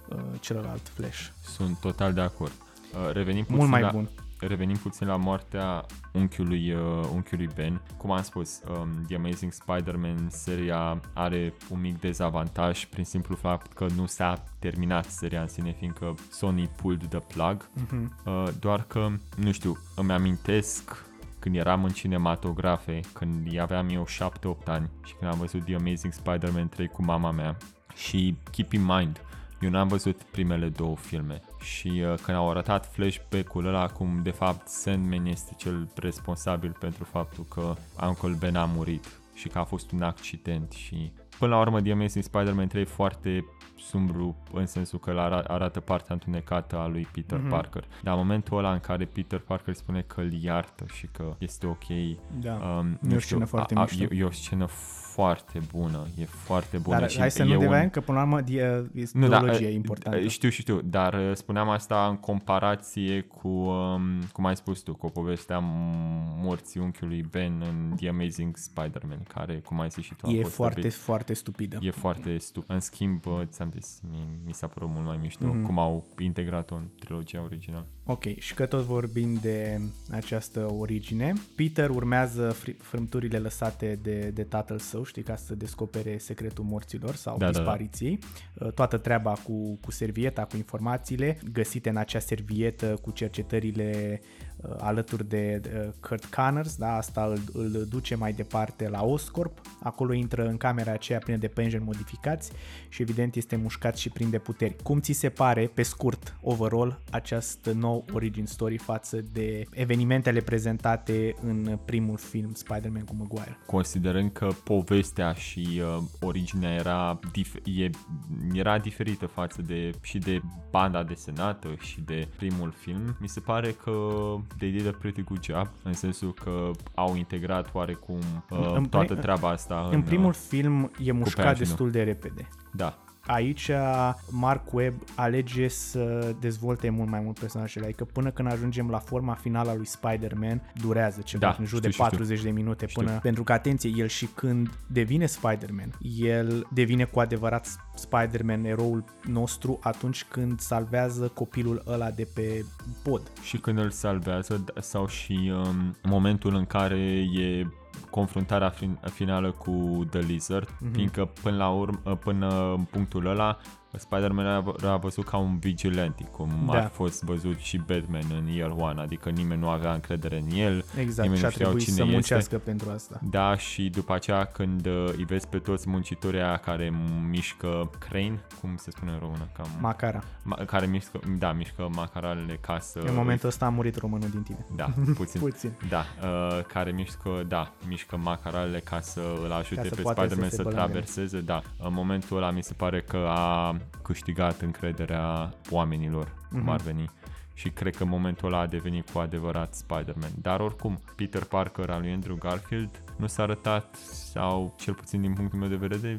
uh, celălalt Flash. Sunt total de acord. Uh, revenim puțin Mult mai la, bun. Revenim puțin la moartea unchiului, uh, unchiului Ben. Cum am spus, um, The Amazing Spider-Man seria are un mic dezavantaj prin simplu fapt că nu s-a terminat seria în sine, fiindcă Sony pulled the plug. Mhm. Uh, doar că, nu știu, îmi amintesc când eram în cinematografe, când aveam eu 7-8 ani și când am văzut The Amazing Spider-Man 3 cu mama mea și keep in mind, eu n-am văzut primele două filme și uh, când au arătat flashback-ul ăla cum de fapt Sandman este cel responsabil pentru faptul că Uncle Ben a murit și că a fost un accident și până la urmă The Amazing Spider-Man 3 e foarte sumbru în sensul că îl ara- arată partea întunecată a lui Peter Mhm. mm-hmm. Parker. Dar în momentul ăla în care Peter Parker spune că îl iartă și că este ok, Da. um, E o scenă foarte a, a, mișto. e, e o scenă foarte bună, e foarte bună. Dar și hai să e nu un- deviem că până la urmă die- este nu, da, ideologia uh, importantă. Știu, știu, știu, dar uh, spuneam asta în comparație cu, um, cum ai spus tu, cu povestea morții unchiului Ben în The Amazing Spider-Man, care, cum ai zis și tu, a E fost foarte, stabilit. foarte stupidă. E foarte stupid. În schimb, uh, ți-am zis, mi, mi s-a părut mult mai mișto Mhm. cum au integrat-o în trilogia originală. Ok, și că tot vorbim de această origine, Peter urmează fri- frâmturile lăsate de, de tatăl său, știi, ca să descopere secretul morților sau Da, da, da. dispariției. Toată treaba cu, cu servieta, cu informațiile găsite în acea servietă cu cercetările uh, alături de uh, Kurt Connors, da, asta îl, îl duce mai departe la Oscorp, acolo intră în camera aceea plină de pengeni modificați și evident este mușcat și prinde puteri. Cum ți se pare, pe scurt, overall, această nou origin story față de evenimentele prezentate în primul film Spider-Man cu Maguire? Considerând că povestea și uh, originea era, dif- e, era diferită față de și de banda desenată și de primul film, mi se pare că they did a pretty good job, în sensul că au integrat oarecum uh, În- toată în- treaba asta În în, primul uh, film e mușcat pagină. destul de repede. Da. Aici Mark Webb alege să dezvolte mult mai mult personajele, adică până când ajungem la forma finală a lui Spider-Man durează ceva, Da, în jur știu, de știu, 40 știu. de minute Știu. până, pentru că atenție, el și când devine Spider-Man, el devine cu adevărat Spider-Man, eroul nostru atunci când salvează copilul ăla de pe pod. și când îl salvează d- sau și um, momentul în care e confruntarea fin- finală cu The Lizard, Mhm. mm-hmm. fiindcă până la urmă, până în punctul ăla Spider-Man era, era văzut ca un vigilante, cum Da. da. ar fost văzut și Batman în Year One, adică nimeni nu avea încredere în el, Exact, nimeni și nu a știau trebuit cine să este. muncească pentru asta. Da, și după aceea când uh, îi vezi pe toți muncitorii aia care mișcă crane, cum se spune în română? Cam, Macara. Ma- care mișcă, da, mișcă macaralele ca să... În momentul ăsta a murit românul din tine. Da, puțin. Puțin. Da, uh, care mișcă, da, mișcă macaralele ca să îl ajute să pe poată Spider-Man să să, se să bălângă. traverseze, da. În momentul ăla mi se pare că a câștigat încrederea oamenilor, cum Mhm. ar veni. Și cred că în momentul ăla a devenit cu adevărat Spider-Man. Dar oricum, Peter Parker al lui Andrew Garfield nu s-a arătat, sau cel puțin din punctul meu de vedere,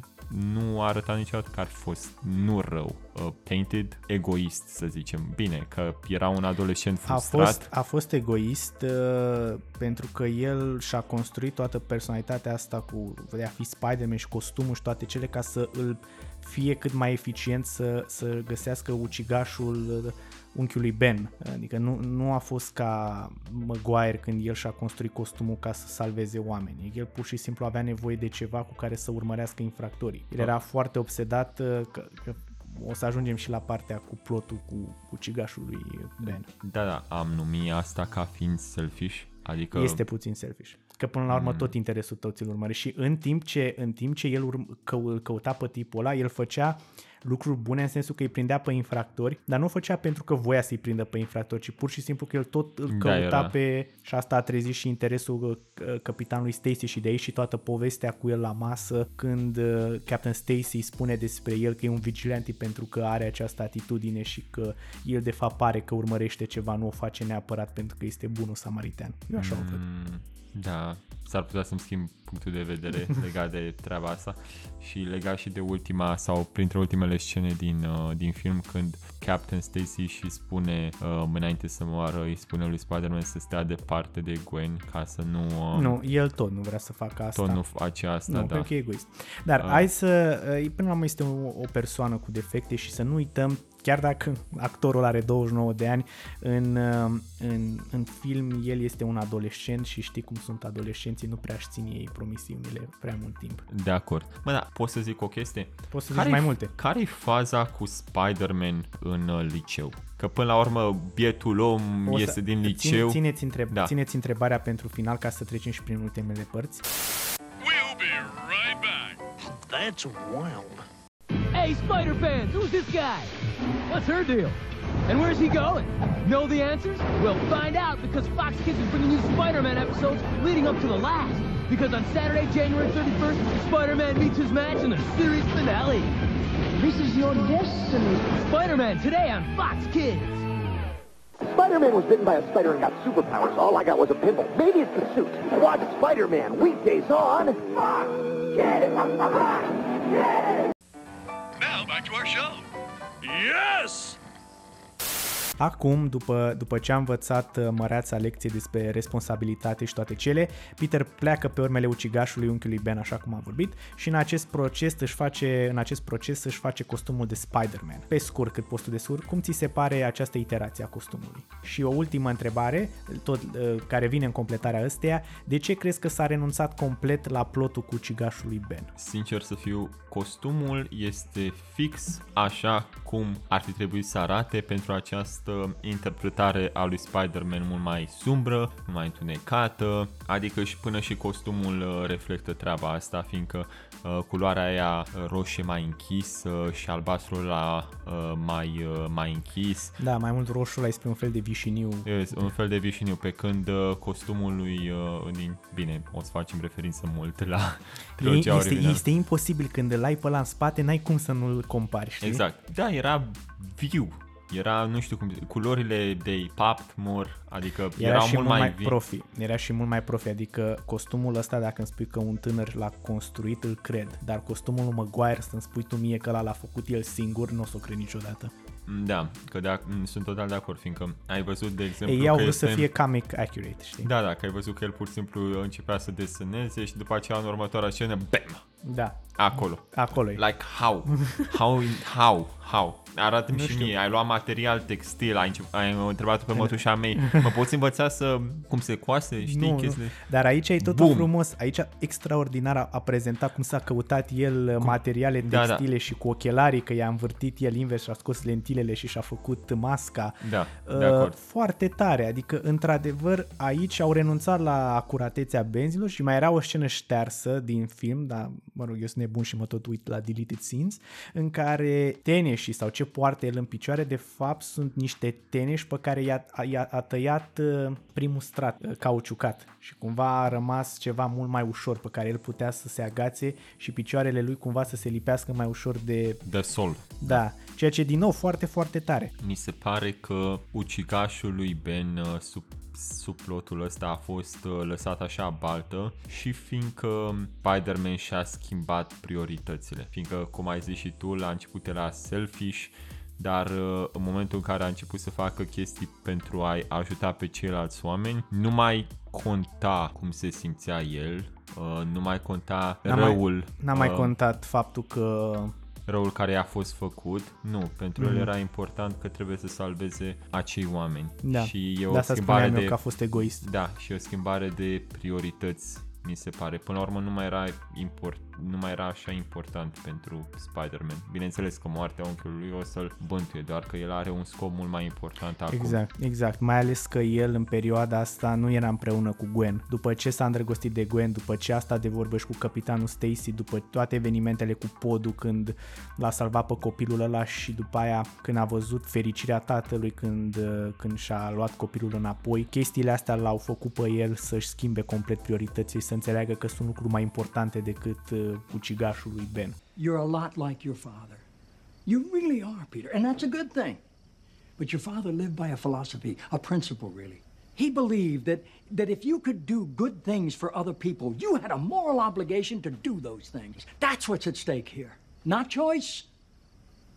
nu a arătat niciodată că ar fi fost nu rău, uh, painted, egoist, să zicem. Bine, că era un adolescent A frustrat. fost, a fost egoist uh, pentru că el și-a construit toată personalitatea asta cu de a fi Spider-Man și costumul și toate cele ca să îl fie cât mai eficient să, să găsească ucigașul uh, unchiului Ben. Adică nu, nu a fost ca Maguire când el și-a construit costumul ca să salveze oamenii. El pur și simplu avea nevoie de ceva cu care să urmărească infractorii. El era foarte obsedat uh, că, că o să ajungem și la partea cu plotul cu ucigașul lui Ben. Da, da, am numit asta ca fiind selfish, adică... Este puțin selfish. Că până la urmă Mm. tot interesul tău ți-l urmări și în timp ce, în timp ce el urm- că, îl căuta pe tipul ăla, el făcea lucruri bune în sensul că îi prindea pe infractori, dar nu o făcea pentru că voia să-i prindă pe infractori, ci pur și simplu că el tot îl Da, căuta era. pe... Și asta a trezit și interesul uh, capitanului Stacy și de aici și toată povestea cu el la masă când uh, Captain Stacy spune despre el că e un vigilante pentru că are această atitudine și că el de fapt pare că urmărește ceva, nu o face neapărat pentru că este bunul samaritan. Eu așa o văd. Mm, Da, s-ar putea să-mi schimb punctul de vedere legat de treaba asta și legat și de ultima sau printre ultimele scene din, uh, din film când Captain Stacy și spune uh, înainte să moară, îi spune lui Spider-Man să stea departe de Gwen ca să nu... Uh, Nu, el tot nu vrea să facă asta. Tot nu face asta, nu, da. pentru că e egoist. Dar Ah. hai să, uh, până la urmă este o, o persoană cu defecte și să nu uităm, chiar dacă actorul are 29 de ani, în, uh, în, în film el este un adolescent și știi cum sunt adolescenții, nu prea își țin ei promisiunile prea mult timp. De acord. Mă, da, pot să zic o chestie? Poți să zici Care-i- mai multe. Care-i faza cu Spider-Man în uh, liceu? Că până la urmă bietul om O să- este din ține- liceu. Țineți, întreb, Da. țineți întrebarea pentru final ca să trecem și prin ultimele părți. We'll be right back. That's wild. Hey, Spider fans, who's this guy? What's her deal? And where's he going? Know the answers? We'll find out because Fox Kids is bringing you Spider-Man episodes leading up to the last. Because on Saturday, January 31st, Spider-Man meets his match in the series finale. This is your destiny. Spider-Man today on Fox Kids. Spider-Man was bitten by a spider and got superpowers. All I got was a pimple. Maybe it's the suit. Watch Spider-Man weekdays on Fox Kids. Fox Kids. Now back to our show. Yes! Acum, după, după ce a învățat uh, măreața lecție despre responsabilitate și toate cele, Peter pleacă pe urmele ucigașului unchiului Ben, așa cum am vorbit, și în acest proces își face, în acest proces își face costumul de Spider-Man. Pe scurt, cât poți tu de scurt, cum ți se pare această iterație a costumului? Și o ultimă întrebare, tot, uh, care vine în completarea ăsteia, de ce crezi că s-a renunțat complet la plotul cu ucigașul lui Ben? Sincer să fiu, costumul este fix așa cum ar fi trebuit să arate pentru această interpretare a lui Spider-Man mult mai sumbră, mult mai întunecată, adică și până și costumul uh, reflectă treaba asta, fiindcă uh, culoarea aia roșie mai închisă și albastrul la uh, mai, uh, mai închis. Da, mai mult roșul ăla este un fel de vișiniu. Yes, un fel de vișiniu, pe când uh, costumul lui, uh, din, bine, o să facem referință mult la E, trilogia este, originală. este imposibil când îl ai pe ăla în spate, n-ai cum să nu-l compari, știi? Exact. Da, era viu. Era, nu știu cum, culorile de papt mor, adică Era erau și mult mai, vii. profi. Era și mult mai profi, adică costumul ăsta, dacă îmi spui că un tânăr l-a construit, îl cred. Dar costumul lui Maguire, să-mi spui tu mie că ăla l-a făcut el singur, nu o să o cred niciodată. Da, că de sunt total de acord, fiindcă ai văzut, de exemplu, Ei au că vrut este... să fie comic accurate, știi? Da, da, că ai văzut că el pur și simplu începea să deseneze și după aceea în următoarea scenă, bam, Da. acolo. Acolo e. Like how? How? How? How? Arată-mi Nu și știu. mie, ai luat material textil, ai, încep- ai întrebat pe mătușa mei, mă poți învăța să, cum se coase, știi, nu, chestii? nu. Dar aici e totul Bum. frumos. Aici extraordinar a, a prezentat cum s-a căutat el cum? materiale Da, da. textile și cu ochelarii, că i-a învârtit el invers și a scos lentilele și și-a făcut masca. Da, Uh, de acord. Foarte tare, adică într-adevăr aici au renunțat la acuratețea benzilor și mai era o scenă ștearsă din film, dar mă rog, eu sunt nebun și mă tot uit la deleted scenes, în care teneșii sau ce poartă el în picioare, de fapt sunt niște teneși pe care i-a, i-a a tăiat uh, primul strat uh, cauciucat și cumva a rămas ceva mult mai ușor pe care el putea să se agațe și picioarele lui cumva să se lipească mai ușor de... De sol. Da, ceea ce din nou foarte, foarte tare. Mi se pare că ucigașul lui Ben uh, sub subplotul ăsta a fost uh, lăsat așa baltă și fiindcă Spider-Man și-a schimbat prioritățile. Fiindcă, cum ai zis și tu, la început era selfish, dar uh, în momentul în care a început să facă chestii pentru a-i ajuta pe ceilalți oameni, nu mai conta cum se simțea el, uh, nu mai conta N-a răul. Mai, n-a mai uh, contat faptul că răul care i-a fost făcut. Nu, pentru Mhm. el era important că trebuie să salveze acei oameni. Da. Și e De o asta schimbare spuneam eu de că a fost egoist. Da, și o schimbare de priorități, mi se pare. Până la urmă nu mai era import nu mai era așa important pentru Spider-Man. Bineînțeles că moartea unchiului o să-l bântuie, doar că el are un scop mult mai important acum. Exact, exact. Mai ales că el în perioada asta nu era împreună cu Gwen. După ce s-a îndrăgostit de Gwen, după ce asta de vorbești cu capitanul Stacy, după toate evenimentele cu podul când l-a salvat pe copilul ăla și după aia când a văzut fericirea tatălui când, când și-a luat copilul înapoi, chestiile astea l-au făcut pe el să-și schimbe complet priorității, să înțeleagă că sunt lucruri mai importante decât uh, ucigașul lui Ben. You're a lot like your father. You really are, Peter, and that's a good thing. But your father lived by a philosophy, a principle, really. He believed that, that if you could do good things for other people, you had a moral obligation to do those things. That's what's at stake here. Not choice,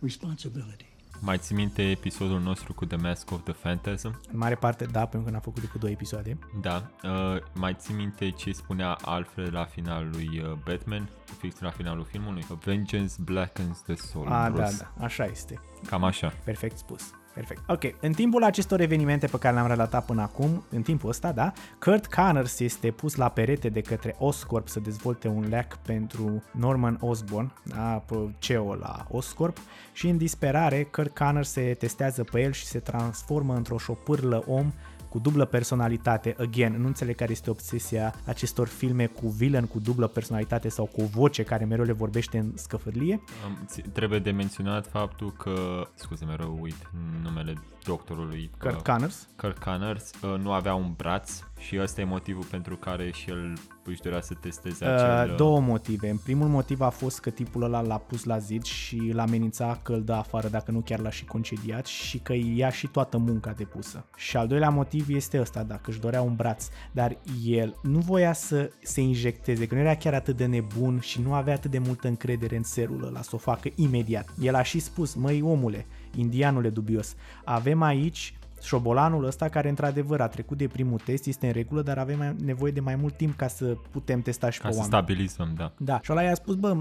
responsibility. Mai ți minte episodul nostru cu The Mask of the Phantasm? În mare parte da, pentru că n-a făcut decât două episoade. Da. Uh, mai ți minte ce spunea Alfred la finalul lui uh, Batman? Fix la finalul filmului? Vengeance blackens the soul. A, da, da, așa este. Cam așa. Perfect spus. Perfect. Ok, în timpul acestor evenimente pe care le-am relatat până acum, în timpul ăsta, da, Kurt Connors este pus la perete de către Oscorp să dezvolte un leac pentru Norman Osborn, da, CEO la Oscorp, și în disperare Kurt Connors se testează pe el și se transformă într-o șopârlă om cu dublă personalitate. Again, nu înțeleg care este obsesia acestor filme cu villain cu dublă personalitate sau cu o voce care mereu le vorbește în scăfârlie. Um, trebuie de menționat faptul că, scuze, mereu uit numele doctorului. Kurt Connors. Kurt Connors uh, nu avea un braț și ăsta e motivul pentru care și el își dorea să testeze acel... Uh, două motive. În primul motiv a fost că tipul ăla l-a pus la zid și l amenința că îl dă afară dacă nu chiar l-a și concediat și că ia și toată munca depusă. Și al doilea motiv este ăsta, dacă își dorea un braț, dar el nu voia să se injecteze, că nu era chiar atât de nebun și nu avea atât de multă încredere în serul ăla să o facă imediat. El a și spus, măi omule, indianule dubios, avem aici șobolanul ăsta care într-adevăr a trecut de primul test, este în regulă, dar avem nevoie de mai mult timp ca să putem testa și ca pe să oameni. stabilizăm, da. Da, și ăla i-a spus, bă,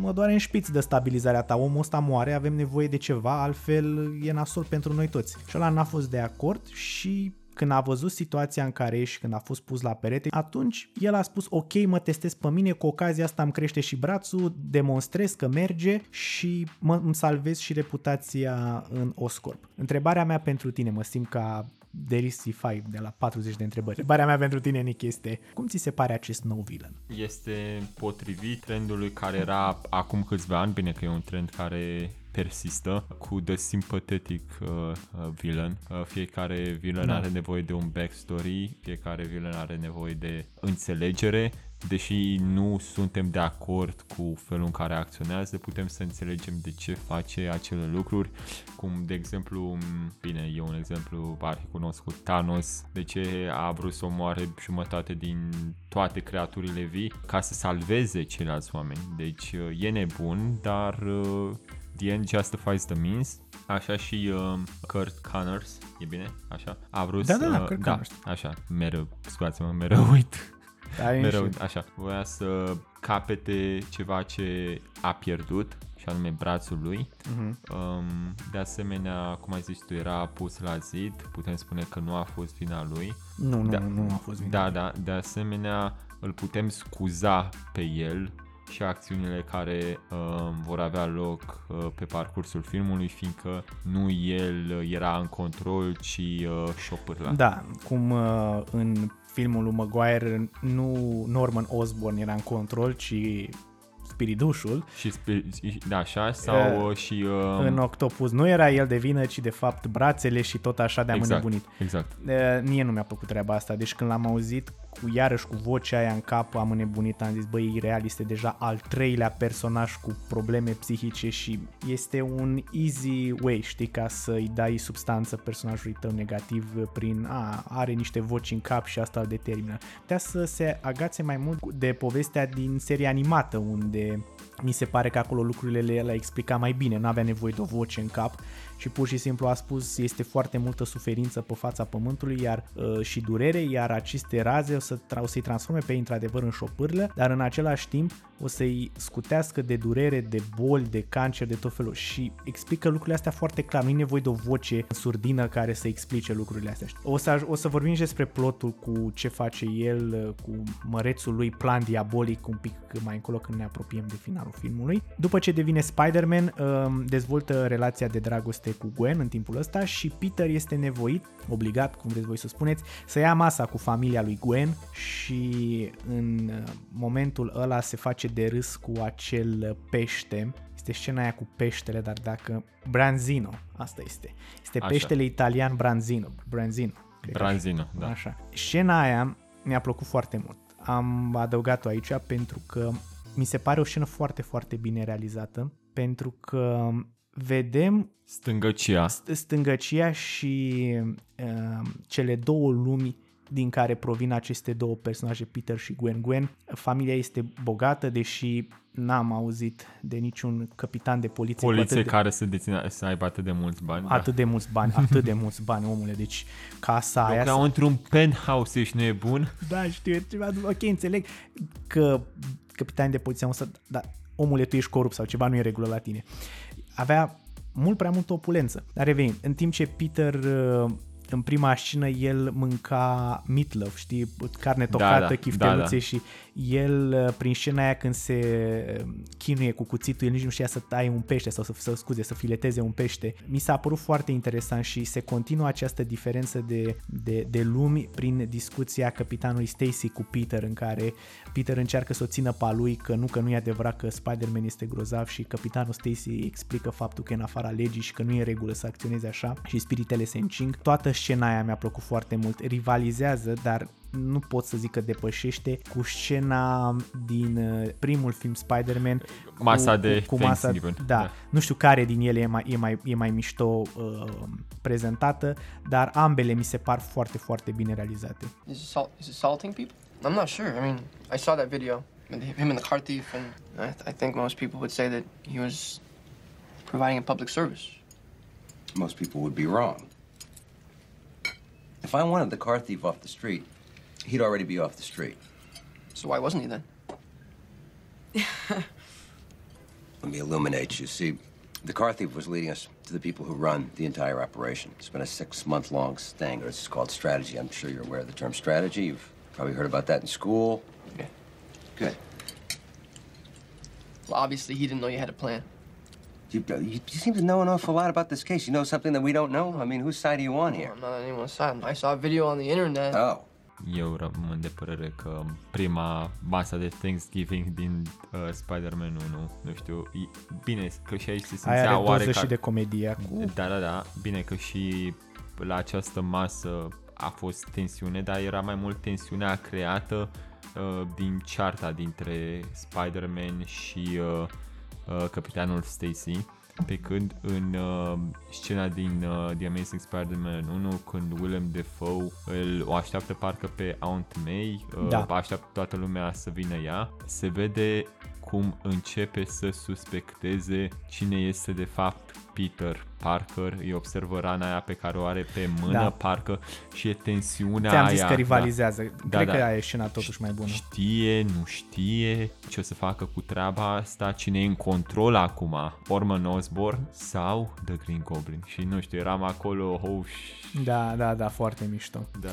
mă doare în șpiț de stabilizarea ta, omul ăsta moare, avem nevoie de ceva, altfel e nasol pentru noi toți. Și ăla n-a fost de acord și când a văzut situația în care ești, când a fost pus la perete, atunci el a spus ok, mă testez pe mine, cu ocazia asta îmi crește și brațul, demonstrez că merge și mă, îmi salvez și reputația în Oscorp. Întrebarea mea pentru tine, mă simt ca Derisi 5 de la 40 de întrebări. Întrebarea mea pentru tine, Nick, este cum ți se pare acest nou villain? Este potrivit trendului care era acum câțiva ani, bine că e un trend care persistă cu The Sympathetic uh, uh, Villain. Uh, fiecare villain Da. are nevoie de un backstory, fiecare villain are nevoie de înțelegere, deși nu suntem de acord cu felul în care acționează, putem să înțelegem de ce face acele lucruri, cum de exemplu, m, bine, e un exemplu arhicunoscut, Thanos, de ce a vrut să omoare jumătate din toate creaturile vii ca să salveze ceilalți oameni. Deci uh, e nebun, dar uh, the end justifies the means. Așa și uh, Kurt Connors, e bine? Așa? A vrut Da, da, să... da, Kurt da, Connors. așa, mereu, scuzați-mă, mereu uit. Da, e mereu, și- așa, voia să capete ceva ce a pierdut și anume brațul lui. Mhm. Um, de asemenea, cum ai zis tu, era pus la zid, putem spune că nu a fost vina lui. Nu, nu, da, nu a fost vina Da, lui. da, de asemenea, îl putem scuza pe el și acțiunile care uh, vor avea loc uh, pe parcursul filmului, fiindcă nu el era în control, ci uh, șopârla. Da, cum uh, în filmul lui Maguire nu Norman Osborn era în control, ci spiridușul. Și spi- da, așa, sau uh, și... Uh, În Octopus nu era el de vină, ci de fapt brațele și tot așa de-am Exact, înnebunit. exact. Uh, Mie nu mi-a plăcut treaba asta, deci când l-am auzit cu iarăși cu vocea aia în cap, am înnebunit, am zis, băi, real este deja al treilea personaj cu probleme psihice și este un easy way, știi, ca să-i dai substanță personajului tău negativ prin, a, are niște voci în cap și asta îl determină. Putea să se agațe mai mult de povestea din seria animată, unde mi se pare că acolo lucrurile le- le-a explicat mai bine, nu avea nevoie de o voce în cap și pur și simplu a spus este foarte multă suferință pe fața pământului iar uh, și durere, iar aceste raze o, să tra- o să-i transforme pe ei într-adevăr în șopârlă, dar în același timp o să-i scutească de durere, de boli, de cancer, de tot felul și explică lucrurile astea foarte clar, nu e nevoie de o voce surdină care să explice lucrurile astea. O să, aj- o să vorbim și despre plotul cu ce face el, uh, cu mărețul lui plan diabolic un pic mai încolo când ne apropiem apropiem de finalul filmului. După ce devine Spider-Man, um, dezvoltă relația de dragoste cu Gwen în timpul ăsta și Peter este nevoit, obligat, cum vreți voi să spuneți, să ia masa cu familia lui Gwen și în uh, momentul ăla se face de râs cu acel pește este scena aia cu peștele, dar dacă... Branzino, asta este. Este Așa. peștele italian Branzino. Branzino. cred că Branzino, da. Așa. Scena aia mi-a plăcut foarte mult. Am adăugat-o aici pentru că mi se pare o scenă foarte, foarte bine realizată, pentru că vedem Stângăcia. stângăcia și uh, cele două lumi din care provin aceste două personaje, Peter și Gwen. Gwen, familia este bogată, deși n-am auzit de niciun capitan de poliție. cu Poliție atât de, care să, dețină, să aibă atât de mulți bani. atât de mulți bani, atât de mulți bani, omule. Deci casa aia... Lucrau într-un penthouse, ești nebun? Da, știu, ceva, ok, înțeleg că capitanii de poliție au să, da, omule, tu ești corupt sau ceva nu e în regulă la tine. Avea mult prea multă opulență. Dar revenind, în timp ce Peter uh, în prima scenă el mânca meatloaf, știi, carne tocată, da, chifteluțe da, da. și el uh, prin scena aia când se uh, chinuie cu cuțitul, el nici nu știa să taie un pește sau să, să scuze, să fileteze un pește. Mi s-a părut foarte interesant și se continuă această diferență de, de, de lumi prin discuția capitanului Stacy cu Peter în care Peter încearcă să o țină pe a lui că nu, că nu e adevărat că Spider-Man este grozav și capitanul Stacy explică faptul că e în afara legii și că nu e în regulă să acționeze așa și spiritele se încing. Toată scena aia mi-a plăcut foarte mult. Rivalizează, dar nu pot să zic că depășește cu scena din uh, primul film Spider-Man Masa cu, de cu, cu masa, Thanksgiving, da, da. nu știu care din ele e mai, e mai, e mai mișto uh, prezentată, dar ambele mi se par foarte, foarte bine realizate. Is he, salt, is he salting people? I'm not sure. I mean, I saw that video, with him and the car thief, and I, I think most people would say that he was providing a public service. Most people would be wrong. If I wanted the car thief off the street, he'd already be off the street. So why wasn't he then? Let me illuminate you. See, the car thief was leading us to the people who run the entire operation. It's been a six-month-long sting. Or it's called strategy. I'm sure you're aware of the term strategy. You've probably heard about that in school. Yeah. Good. Well, obviously he didn't know you had a plan. You, you, you seem to know an awful lot about this case. You know something that we don't know? I mean, whose side are you on here? I'm not on anyone's side. I saw a video on the internet. Oh. Eu rămân de părere că prima masa de Thanksgiving din uh, Spider-Man 1, nu știu, e, bine că și aici se simțea Aia are doză oarecare... și de comedie cu... Da, da, da, bine că și la această masă a fost tensiune, dar era mai mult tensiunea creată uh, din cearta dintre Spider-Man și uh, uh, capitanul Stacy. Pe când în uh, scena din uh, The Amazing Spider-Man 1, când Willem Dafoe îl, o așteaptă parcă pe Aunt May, uh, Da. așteaptă toată lumea să vină ea, se vede cum începe să suspecteze cine este de fapt Peter Parker, îi observă rana aia pe care o are pe mână, Da. parcă și e tensiunea Ți-am aia. zis că rivalizează. Da, Cred da. că aia e scena totuși mai bună. Știe, nu știe ce o să facă cu treaba asta, cine e în control acum, Orman Osborn sau The Green Goblin. Și nu știu, eram acolo, oh, Da, da, da, foarte mișto. da.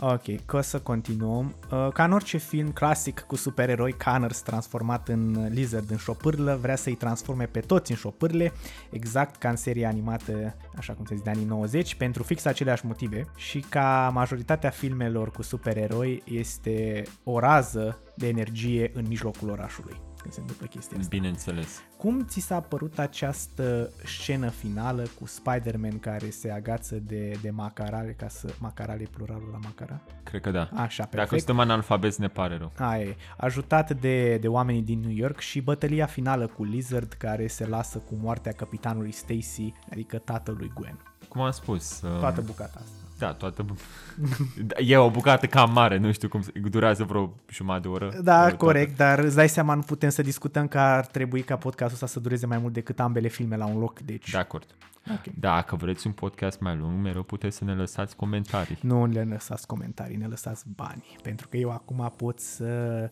Ok, că să continuăm. Uh, Ca în orice film clasic cu supereroi, Connors transformat în lizard în șopârlă, vrea să-i transforme pe toți în șopârle, exact ca în seria animată, așa cum se zice, de anii 90, pentru fix aceleași motive și ca majoritatea filmelor cu supereroi este o rază de energie în mijlocul orașului când se întâmplă chestia asta. Bineînțeles. Cum ți s-a părut această scenă finală cu Spider-Man care se agață de, de macarale, ca să... Macarale e pluralul la macara? Cred că da. Așa, Dacă perfect. suntem analfabeti, ne pare rău. Aia e. Ajutat de, de oamenii din New York și bătălia finală cu Lizard care se lasă cu moartea capitanului Stacy, adică tatălui Gwen. Cum am spus... uh, Toată bucata asta. Da, toată... bu- Da, e o bucată cam mare, nu știu cum... se- Durează vreo jumătate de oră. Da, Toată. corect, dar îți dai seama, nu putem să discutăm că ar trebui ca podcastul ăsta să dureze mai mult decât ambele filme la un loc, deci... De acord. Ok. Dacă vreți un podcast mai lung, mereu puteți să ne lăsați comentarii. Nu le lăsați comentarii, ne lăsați bani, pentru că eu acum pot să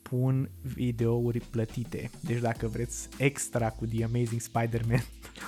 pun videouri plătite. Deci dacă vreți extra cu The Amazing Spider-Man...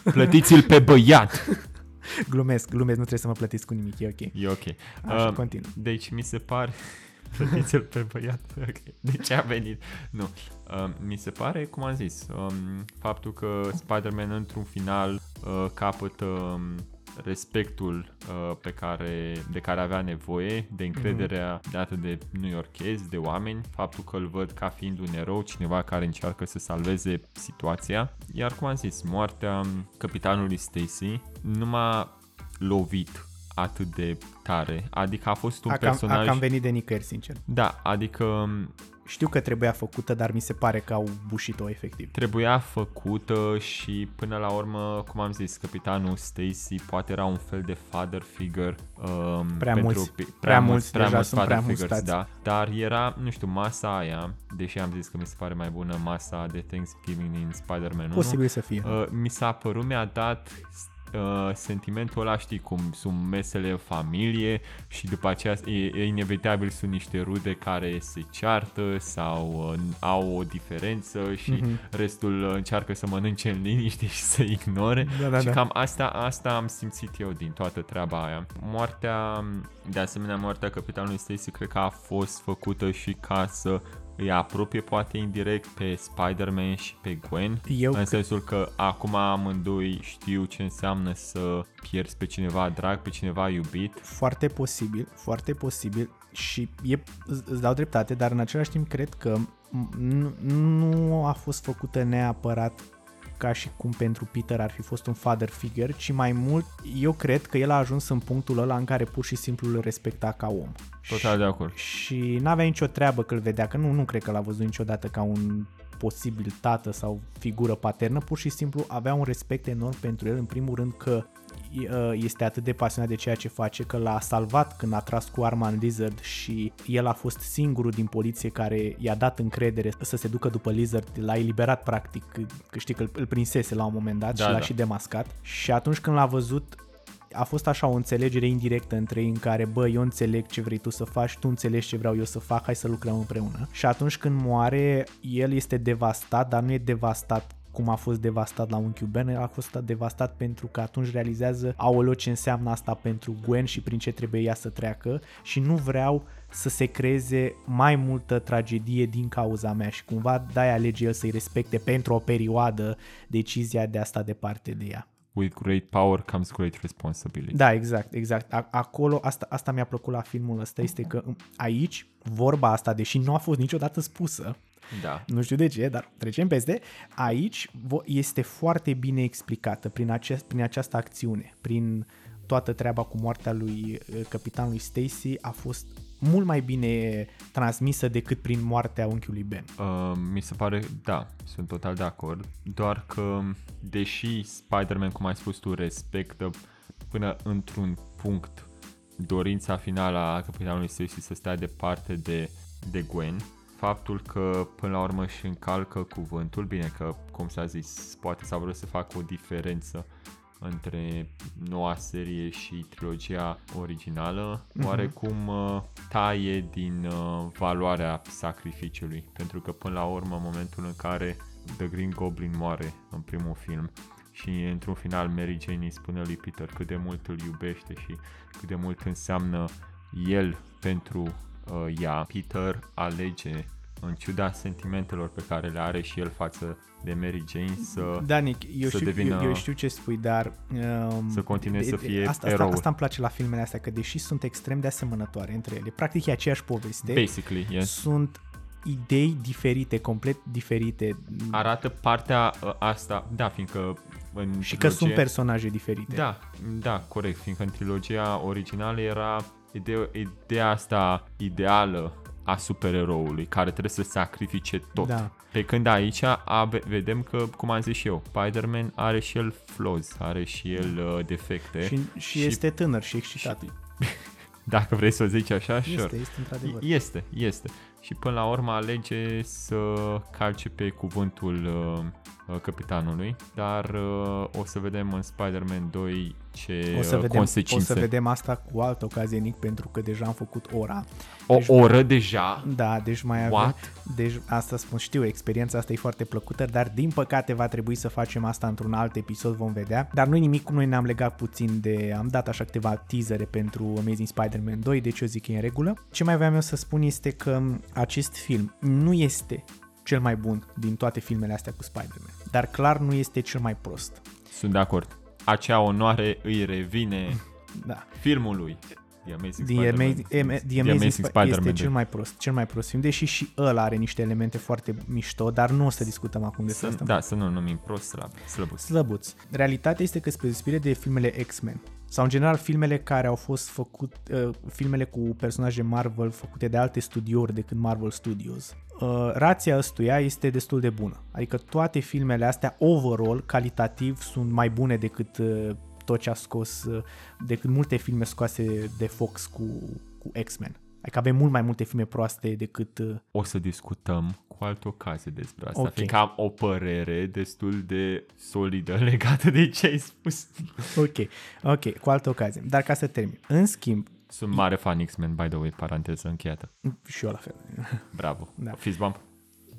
Plătiți-l pe băiat! glumesc, glumesc, nu trebuie să mă plătiți cu nimic, e ok. E ok. Așa, Uh, continuă. Deci mi se pare... Plătiți-l pe băiat. Ok. De ce a venit? Nu. Uh, mi se pare, cum am zis, um, faptul că Spider-Man într-un final uh, capătă um, respectul uh, pe care, de care avea nevoie, de încrederea mm-hmm. dată de New Yorkezi, de oameni, faptul că îl văd ca fiind un erou, cineva care încearcă să salveze situația. Iar cum am zis, moartea capitanului Stacy nu m-a lovit atât de tare. Adică a fost un a cam, personaj... A cam venit de nicăieri, sincer. Da, adică știu că trebuia făcută, dar mi se pare că au bușit-o efectiv. Trebuia făcută și până la urmă, cum am zis, capitanul Stacy poate era un fel de father figure. Um, prea, pentru, mulți, prea, prea mulți, prea mulți father prea figures, mulți da. Dar era, nu știu, masa aia, deși am zis că mi se pare mai bună masa de Thanksgiving din Spider-Man 1. Posibil să fie. Uh, mi s-a părut, mi-a dat uh, sentimentul ăla, știi, cum sunt mesele în familie și după aceea e, e inevitabil sunt niște rude care se ceartă sau uh, au o diferență și mm-hmm. restul încearcă să mănânce în liniște și să ignore da, da, și da. cam asta, asta am simțit eu din toată treaba aia. Moartea, de asemenea moartea capitanului Stacy cred că a fost făcută și ca să îi apropie poate indirect pe Spider-Man și pe Gwen, Eu în că- sensul că acum amândoi știu ce înseamnă să pierzi pe cineva drag, pe cineva iubit. Foarte posibil, foarte posibil și e, îți îți dau dreptate, dar în același timp cred că nu, nu a fost făcută neapărat ca și cum pentru Peter ar fi fost un father figure, ci mai mult eu cred că el a ajuns în punctul ăla în care pur și simplu îl respecta ca om. Total de acord. Și n-avea nicio treabă că îl vedea, că nu, nu cred că l-a văzut niciodată ca un posibil tată sau figură paternă, pur și simplu avea un respect enorm pentru el, în primul rând că uh, este atât de pasionat de ceea ce face, că l-a salvat când a tras cu arma în Lizard și el a fost singurul din poliție care i-a dat încredere să se ducă după Lizard, l-a eliberat practic, că știi că îl, îl prinsese la un moment dat Da, și l-a da. și demascat și atunci când l-a văzut a fost așa o înțelegere indirectă între ei în care, bă, eu înțeleg ce vrei tu să faci, tu înțelegi ce vreau eu să fac, hai să lucrăm împreună. Și atunci când moare, el este devastat, dar nu e devastat cum a fost devastat la unchiul Ben, el a fost devastat pentru că atunci realizează, aoleo, ce înseamnă asta pentru Gwen și prin ce trebuie ea să treacă și nu vreau să se creeze mai multă tragedie din cauza mea și cumva de-aia alege el să-i respecte pentru o perioadă decizia de a sta departe de ea. With great power comes great responsibility. Da, exact, exact. A- acolo, asta, asta mi-a plăcut la filmul ăsta, este că um, aici, vorba asta, deși nu a fost niciodată spusă, Da. nu știu de ce, dar trecem peste, aici vo- este foarte bine explicată prin, acest, prin această acțiune, prin toată treaba cu moartea lui uh, capitanului Stacy a fost mult mai bine transmisă decât prin moartea unchiului Ben. Uh, mi se pare, da, sunt total de acord, doar că deși Spider-Man, cum ai spus tu, respectă până într-un punct dorința finală a capitanului Stacy să stea departe de, de Gwen, faptul că până la urmă își încalcă cuvântul, bine că, cum s-a zis, poate s-a vrut să facă o diferență între noua serie și trilogia originală, Mhm. oarecum uh, taie din uh, valoarea sacrificiului, pentru că până la urmă, în momentul în care The Green Goblin moare în primul film și într-un final Mary Jane îi spune lui Peter cât de mult îl iubește și cât de mult înseamnă el pentru uh, ea, Peter alege în ciuda sentimentelor pe care le are și el față de Mary Jane să, Danic, eu, să știu, devină... eu, eu știu ce spui, dar... Um, Să continue să fie asta, asta, eroul. asta îmi place la filmele astea, că deși sunt extrem de asemănătoare între ele, practic e aceeași poveste, Basically, yes. sunt idei diferite, complet diferite arată partea uh, asta, da, fiindcă în și că trilogie- sunt personaje diferite. Da, da, corect, fiindcă în trilogia originală era ideea, ideea asta ideală a supereroului care trebuie să sacrifice tot. Da. Pe când aici a, vedem că, cum am zis și eu, Spider-Man are și el flaws, are și el uh, defecte. Și, și, și este tânăr și excitat. Și, dacă vrei să o zici așa, Este, sure. este într-adevăr. Este, este. Și până la urmă alege să calce pe cuvântul uh, uh, capitanului, dar uh, o să vedem în Spider-Man 2 ce O să, uh, vedem, o consecințe. să vedem asta cu altă ocazie, Nic, pentru că deja am făcut ora. O oră deja? Da, deci mai avem... What? Deci asta spun, știu, experiența asta e foarte plăcută, dar din păcate va trebui să facem asta într-un alt episod, vom vedea. Dar noi nimic, cum noi ne-am legat puțin de... Am dat așa câteva teasere pentru Amazing Spider-Man 2, deci eu zic că e în regulă. Ce mai vreau eu să spun este că acest film nu este cel mai bun din toate filmele astea cu Spider-Man, dar clar nu este cel mai prost. Sunt de acord. Acea onoare îi revine Da. filmului. The Amazing The Spider-Man. Amazing, The Amazing, The Amazing Spider-Man este 2. cel mai prost, cel mai prost film, deși și ăla are niște elemente foarte mișto, dar nu o să discutăm acum despre Să, asta. da, să nu numim prost slab, slăbuț. Slăbuț. Realitatea este că spre deosebire de filmele X-Men sau în general filmele care au fost făcut, uh, filmele cu personaje Marvel făcute de alte studiouri decât Marvel Studios, uh, rația ăstuia este destul de bună. Adică toate filmele astea, overall, calitativ, sunt mai bune decât uh, tot ce a scos, uh, decât multe filme scoase de Fox cu, cu X-Men. Adică avem mult mai multe filme proaste decât... Uh, O să discutăm cu altă ocazie despre asta, Ok. okay. fiindcă am o părere destul de solidă legată de ce ai spus. ok, ok, cu altă ocazie. Dar ca să termin. În schimb, Sunt mare fan X-Men, by the way, paranteză încheiată. și eu la fel. Bravo. Da. Fist bump.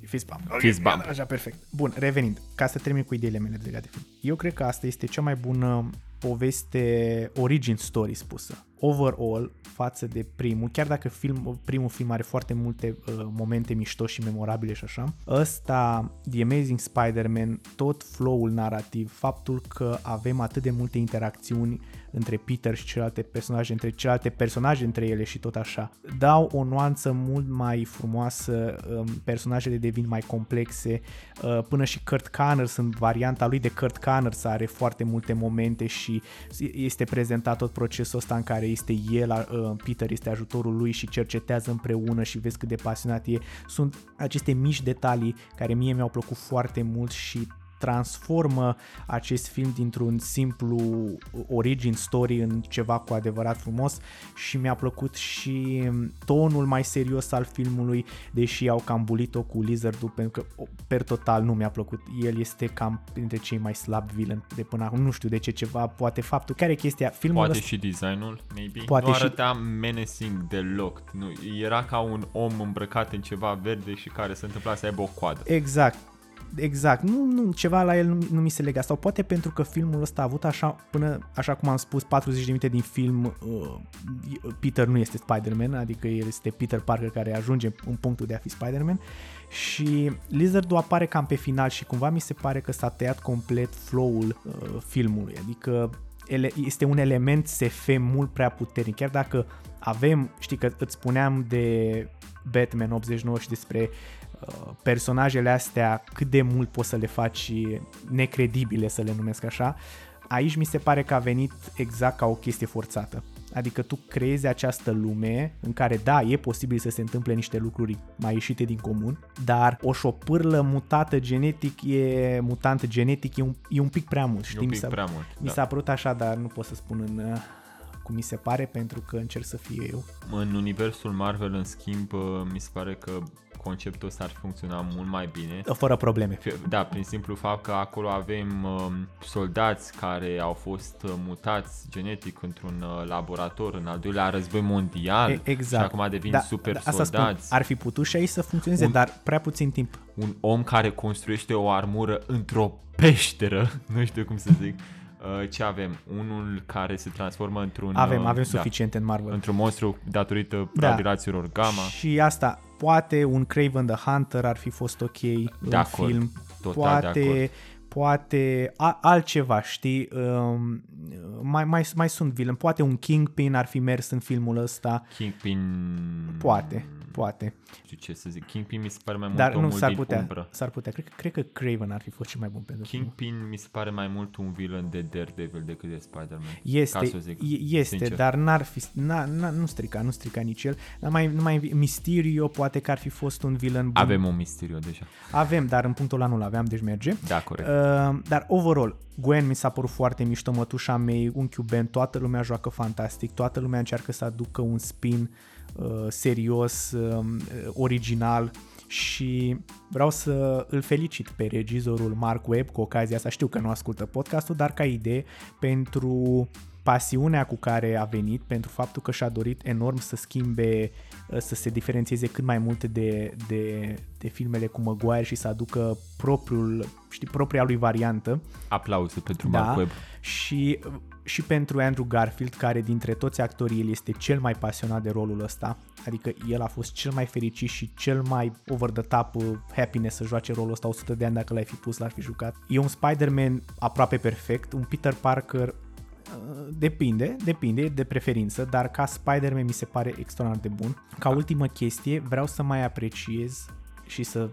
Fist bump. Fist bump. Așa, perfect. Bun, revenind, ca să termin cu ideile mele legate de film. Eu cred că asta este cea mai bună poveste origin story spusă. Overall, față de primul, chiar dacă film, primul film are foarte multe uh, momente mișto și memorabile și așa, ăsta, The Amazing Spider-Man, tot flow-ul narrativ, faptul că avem atât de multe interacțiuni între Peter și celelalte personaje, între celelalte personaje între ele și tot așa, dau o nuanță mult mai frumoasă, um, personajele devin mai complexe, uh, până și Kurt Connors în varianta lui de Kurt Connors are foarte multe momente și este prezentat tot procesul ăsta în care este el, uh, Peter este ajutorul lui și cercetează împreună și vezi cât de pasionat e. Sunt aceste mici detalii care mie mi-au plăcut foarte mult și transformă acest film dintr-un simplu origin story în ceva cu adevărat frumos și mi-a plăcut și tonul mai serios al filmului, deși au cam bulit-o cu Lizard-ul pentru că per total nu mi-a plăcut. El este cam printre cei mai slab villain de până acum. Nu știu de ce ceva, poate faptul. Care e chestia? Filmul Poate ăsta... și designul, maybe. Poate nu și- arăta menacing deloc. Nu, era ca un om îmbrăcat în ceva verde și care se întâmpla să aibă o coadă. Exact. Exact, nu, nu, ceva la el nu, nu mi se lega. Sau poate pentru că filmul ăsta a avut așa până, așa cum am spus, 40 de minute din film uh, Peter nu este Spider-Man, adică el este Peter Parker care ajunge în punctul de a fi Spider-Man. Și Lizard-ul apare cam pe final și cumva mi se pare că s-a tăiat complet flow-ul uh, filmului, adică ele, este un element SF mult prea puternic, chiar dacă avem, știi că îți spuneam de Batman 89 și despre uh, personajele astea cât de mult poți să le faci necredibile, să le numesc așa, aici mi se pare că a venit exact ca o chestie forțată. Adică tu creezi această lume în care, da, e posibil să se întâmple niște lucruri mai ieșite din comun, dar o șopârlă mutată genetic e mutant genetic e un, e un pic prea mult. Știi? un Mi pic s-a- prea mult, Mi da. s-a părut așa, dar nu pot să spun în uh, cum mi se pare pentru că încerc să fie eu. În universul Marvel, în schimb, uh, mi se pare că conceptul ăsta ar funcționa mult mai bine. Fără probleme. Da, prin simplu fapt că acolo avem um, soldați care au fost uh, mutați genetic într-un uh, laborator în al doilea război mondial E- exact. și acum devin super asta spun, soldați. ar fi putut și aici să funcționeze, Un- dar prea puțin timp. Un om care construiește o armură într-o peșteră, nu știu cum să zic. Uh, Ce avem? Unul care se transformă într-un... Avem- uh, avem suficiente în Marvel. Într-un monstru datorită Da. radiațiilor gamma. Și asta, poate un Craven the Hunter ar fi fost ok De în acord, film. total de poate, acord. Poate a, altceva, știi? Um, mai, mai, mai sunt villain. Poate un Kingpin ar fi mers în filmul ăsta. Kingpin... Poate, poate. Nu știu ce să zic. Kingpin mi se pare mai mult Dar nu omul s-ar din putea. umbră. S-ar putea. Cred, că- cred că Craven ar fi fost cel mai bun pentru film. Kingpin mi se pare mai mult un villain de Daredevil decât de Spider-Man. Este, ca să o zic, e- este sincer. dar n-ar fi, n-a, n-a, nu strica, nu strica nici el. Dar mai, mai Mysterio poate că ar fi fost un villain bun. Avem un misteriu deja. Avem, dar în punctul ăla nu-l aveam, deci merge. Da, corect. Uh, Uh, dar overall, Gwen mi s-a părut foarte mișto, mătușa mei, unchiul Ben, toată lumea joacă fantastic, toată lumea încearcă să aducă un spin uh, serios, uh, original și vreau să îl felicit pe regizorul Mark Webb cu ocazia asta, știu că nu ascultă podcastul, dar ca idee pentru pasiunea cu care a venit, pentru faptul că și-a dorit enorm să schimbe, să se diferențieze cât mai multe de, de, de filmele cu Maguire și să aducă propriul, știi, propria lui variantă. Aplauze pentru Da, Mark Webb. și, și pentru Andrew Garfield, care dintre toți actorii el este cel mai pasionat de rolul ăsta, adică el a fost cel mai fericit și cel mai over the top uh, happiness să joace rolul ăsta 100 de ani dacă l-ai fi pus, l-ar fi jucat. E un Spider-Man aproape perfect, un Peter Parker uh, Depinde, depinde de preferință, dar ca Spider-Man mi se pare extraordinar de bun. Ca ultimă chestie, vreau să mai apreciez și să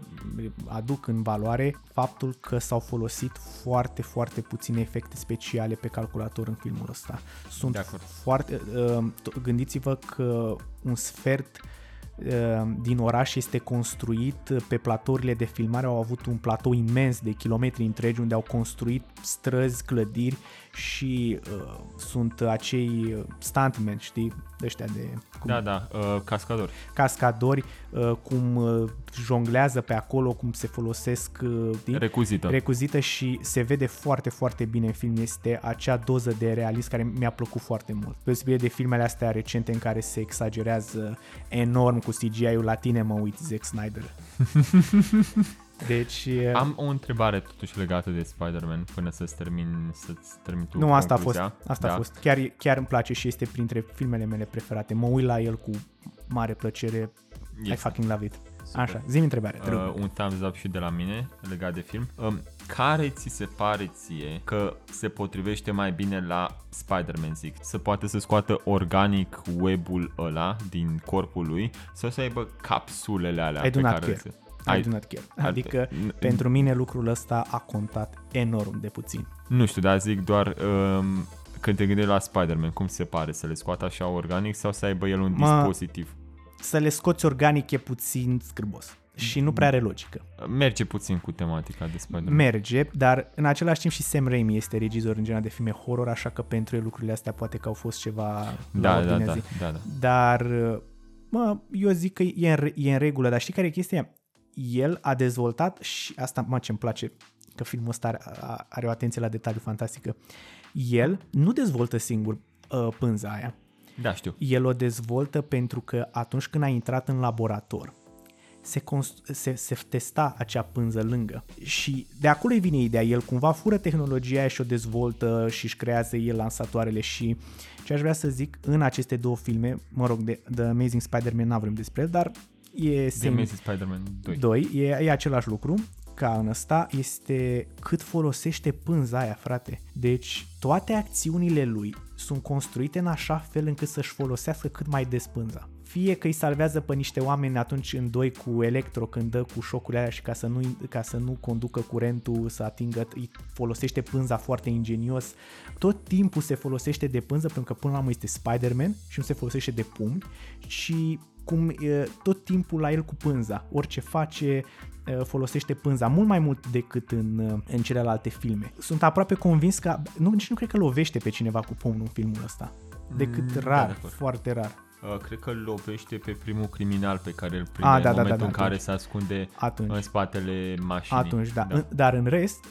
aduc în valoare faptul că s-au folosit foarte, foarte puține efecte speciale pe calculator în filmul ăsta. Sunt De acord. foarte... uh, t- Gândiți-vă că un sfert uh, din oraș este construit pe platourile de filmare, au avut un platou imens de kilometri întregi unde au construit străzi, clădiri și uh, sunt acei uh, stuntmen, știi, ăștia de cum Da, da, uh, cascadori. cascadori, uh, cum uh, jonglează pe acolo, cum se folosesc uh, știi? Recuzită. recuzită și se vede foarte, foarte bine în film. Este acea doză de realism care mi-a plăcut foarte mult. Pe deosebire de filmele astea recente în care se exagerează enorm cu CGI-ul la tine, mă uit, Zack Snyder. Deci... uh, Am o întrebare totuși legată de Spider-Man până să-ți termin, să-ți termin tu Nu, asta a fost. concluzia. Asta da. a fost. Chiar, chiar îmi place și este printre filmele mele preferate. Mă uit la el cu mare plăcere. I Este. fucking love it. Așa, zi întrebare. te rog. Uh, un thumbs up și de la mine legat de film. Um, care ți se pare ție că se potrivește mai bine la Spider-Man, zic? Să poate să scoată organic webul ăla din corpul lui sau să aibă capsulele alea I do pe not care care. Se... I do not care. Adică, n- pentru mine lucrul ăsta a contat enorm de puțin. Nu știu, dar zic doar um, când te gândești la Spider-Man, cum se pare? Să le scoată așa organic sau să aibă el un Mă- dispozitiv? Să le scoți organic e puțin scârbos și nu prea are logică. Merge puțin cu tematica de Spider-Man. Merge, dar în același timp și Sam Raimi este regizor în genere de filme horror, așa că pentru el lucrurile astea poate că au fost ceva Da, la da, ordinea da, zi. da, da. Dar, mă, eu zic că e în, re- e în regulă, dar știi care e chestia? El a dezvoltat și asta, mă, ce-mi place, că filmul ăsta are, a- are o atenție la detaliu fantastică. El nu dezvoltă singur uh, pânza aia. Da, știu. El o dezvoltă pentru că atunci când a intrat în laborator, se, const- se, se testa acea pânză lângă și de acolo îi vine ideea, el cumva fură tehnologia aia și o dezvoltă și își creează el lansatoarele și ce aș vrea să zic în aceste două filme, mă rog, de The Amazing Spider-Man n-am vorbit despre el, dar e The semi- Amazing Spider-Man 2. 2, e, e același lucru ca în ăsta, este cât folosește pânza aia, frate. Deci toate acțiunile lui sunt construite în așa fel încât să-și folosească cât mai des pânza. Fie că îi salvează pe niște oameni atunci în doi cu electro când dă cu șocurile alea și ca să nu, ca să nu conducă curentul să atingă, îi folosește pânza foarte ingenios. Tot timpul se folosește de pânză pentru că până la urmă este Spider-Man și nu se folosește de pumni și cum e, tot timpul la el cu pânza. Orice face, e, folosește pânza mult mai mult decât în, în celelalte filme. Sunt aproape convins că, nu, nici nu cred că lovește pe cineva cu pumnul în filmul ăsta. Decât Mm, da, rar, de acord. foarte rar. Uh, cred că îl lovește pe primul criminal pe care îl prinde A, în da, da, da, momentul da, în care atunci. se ascunde Atunci. în spatele mașinii. Atunci, da. da. Dar în rest,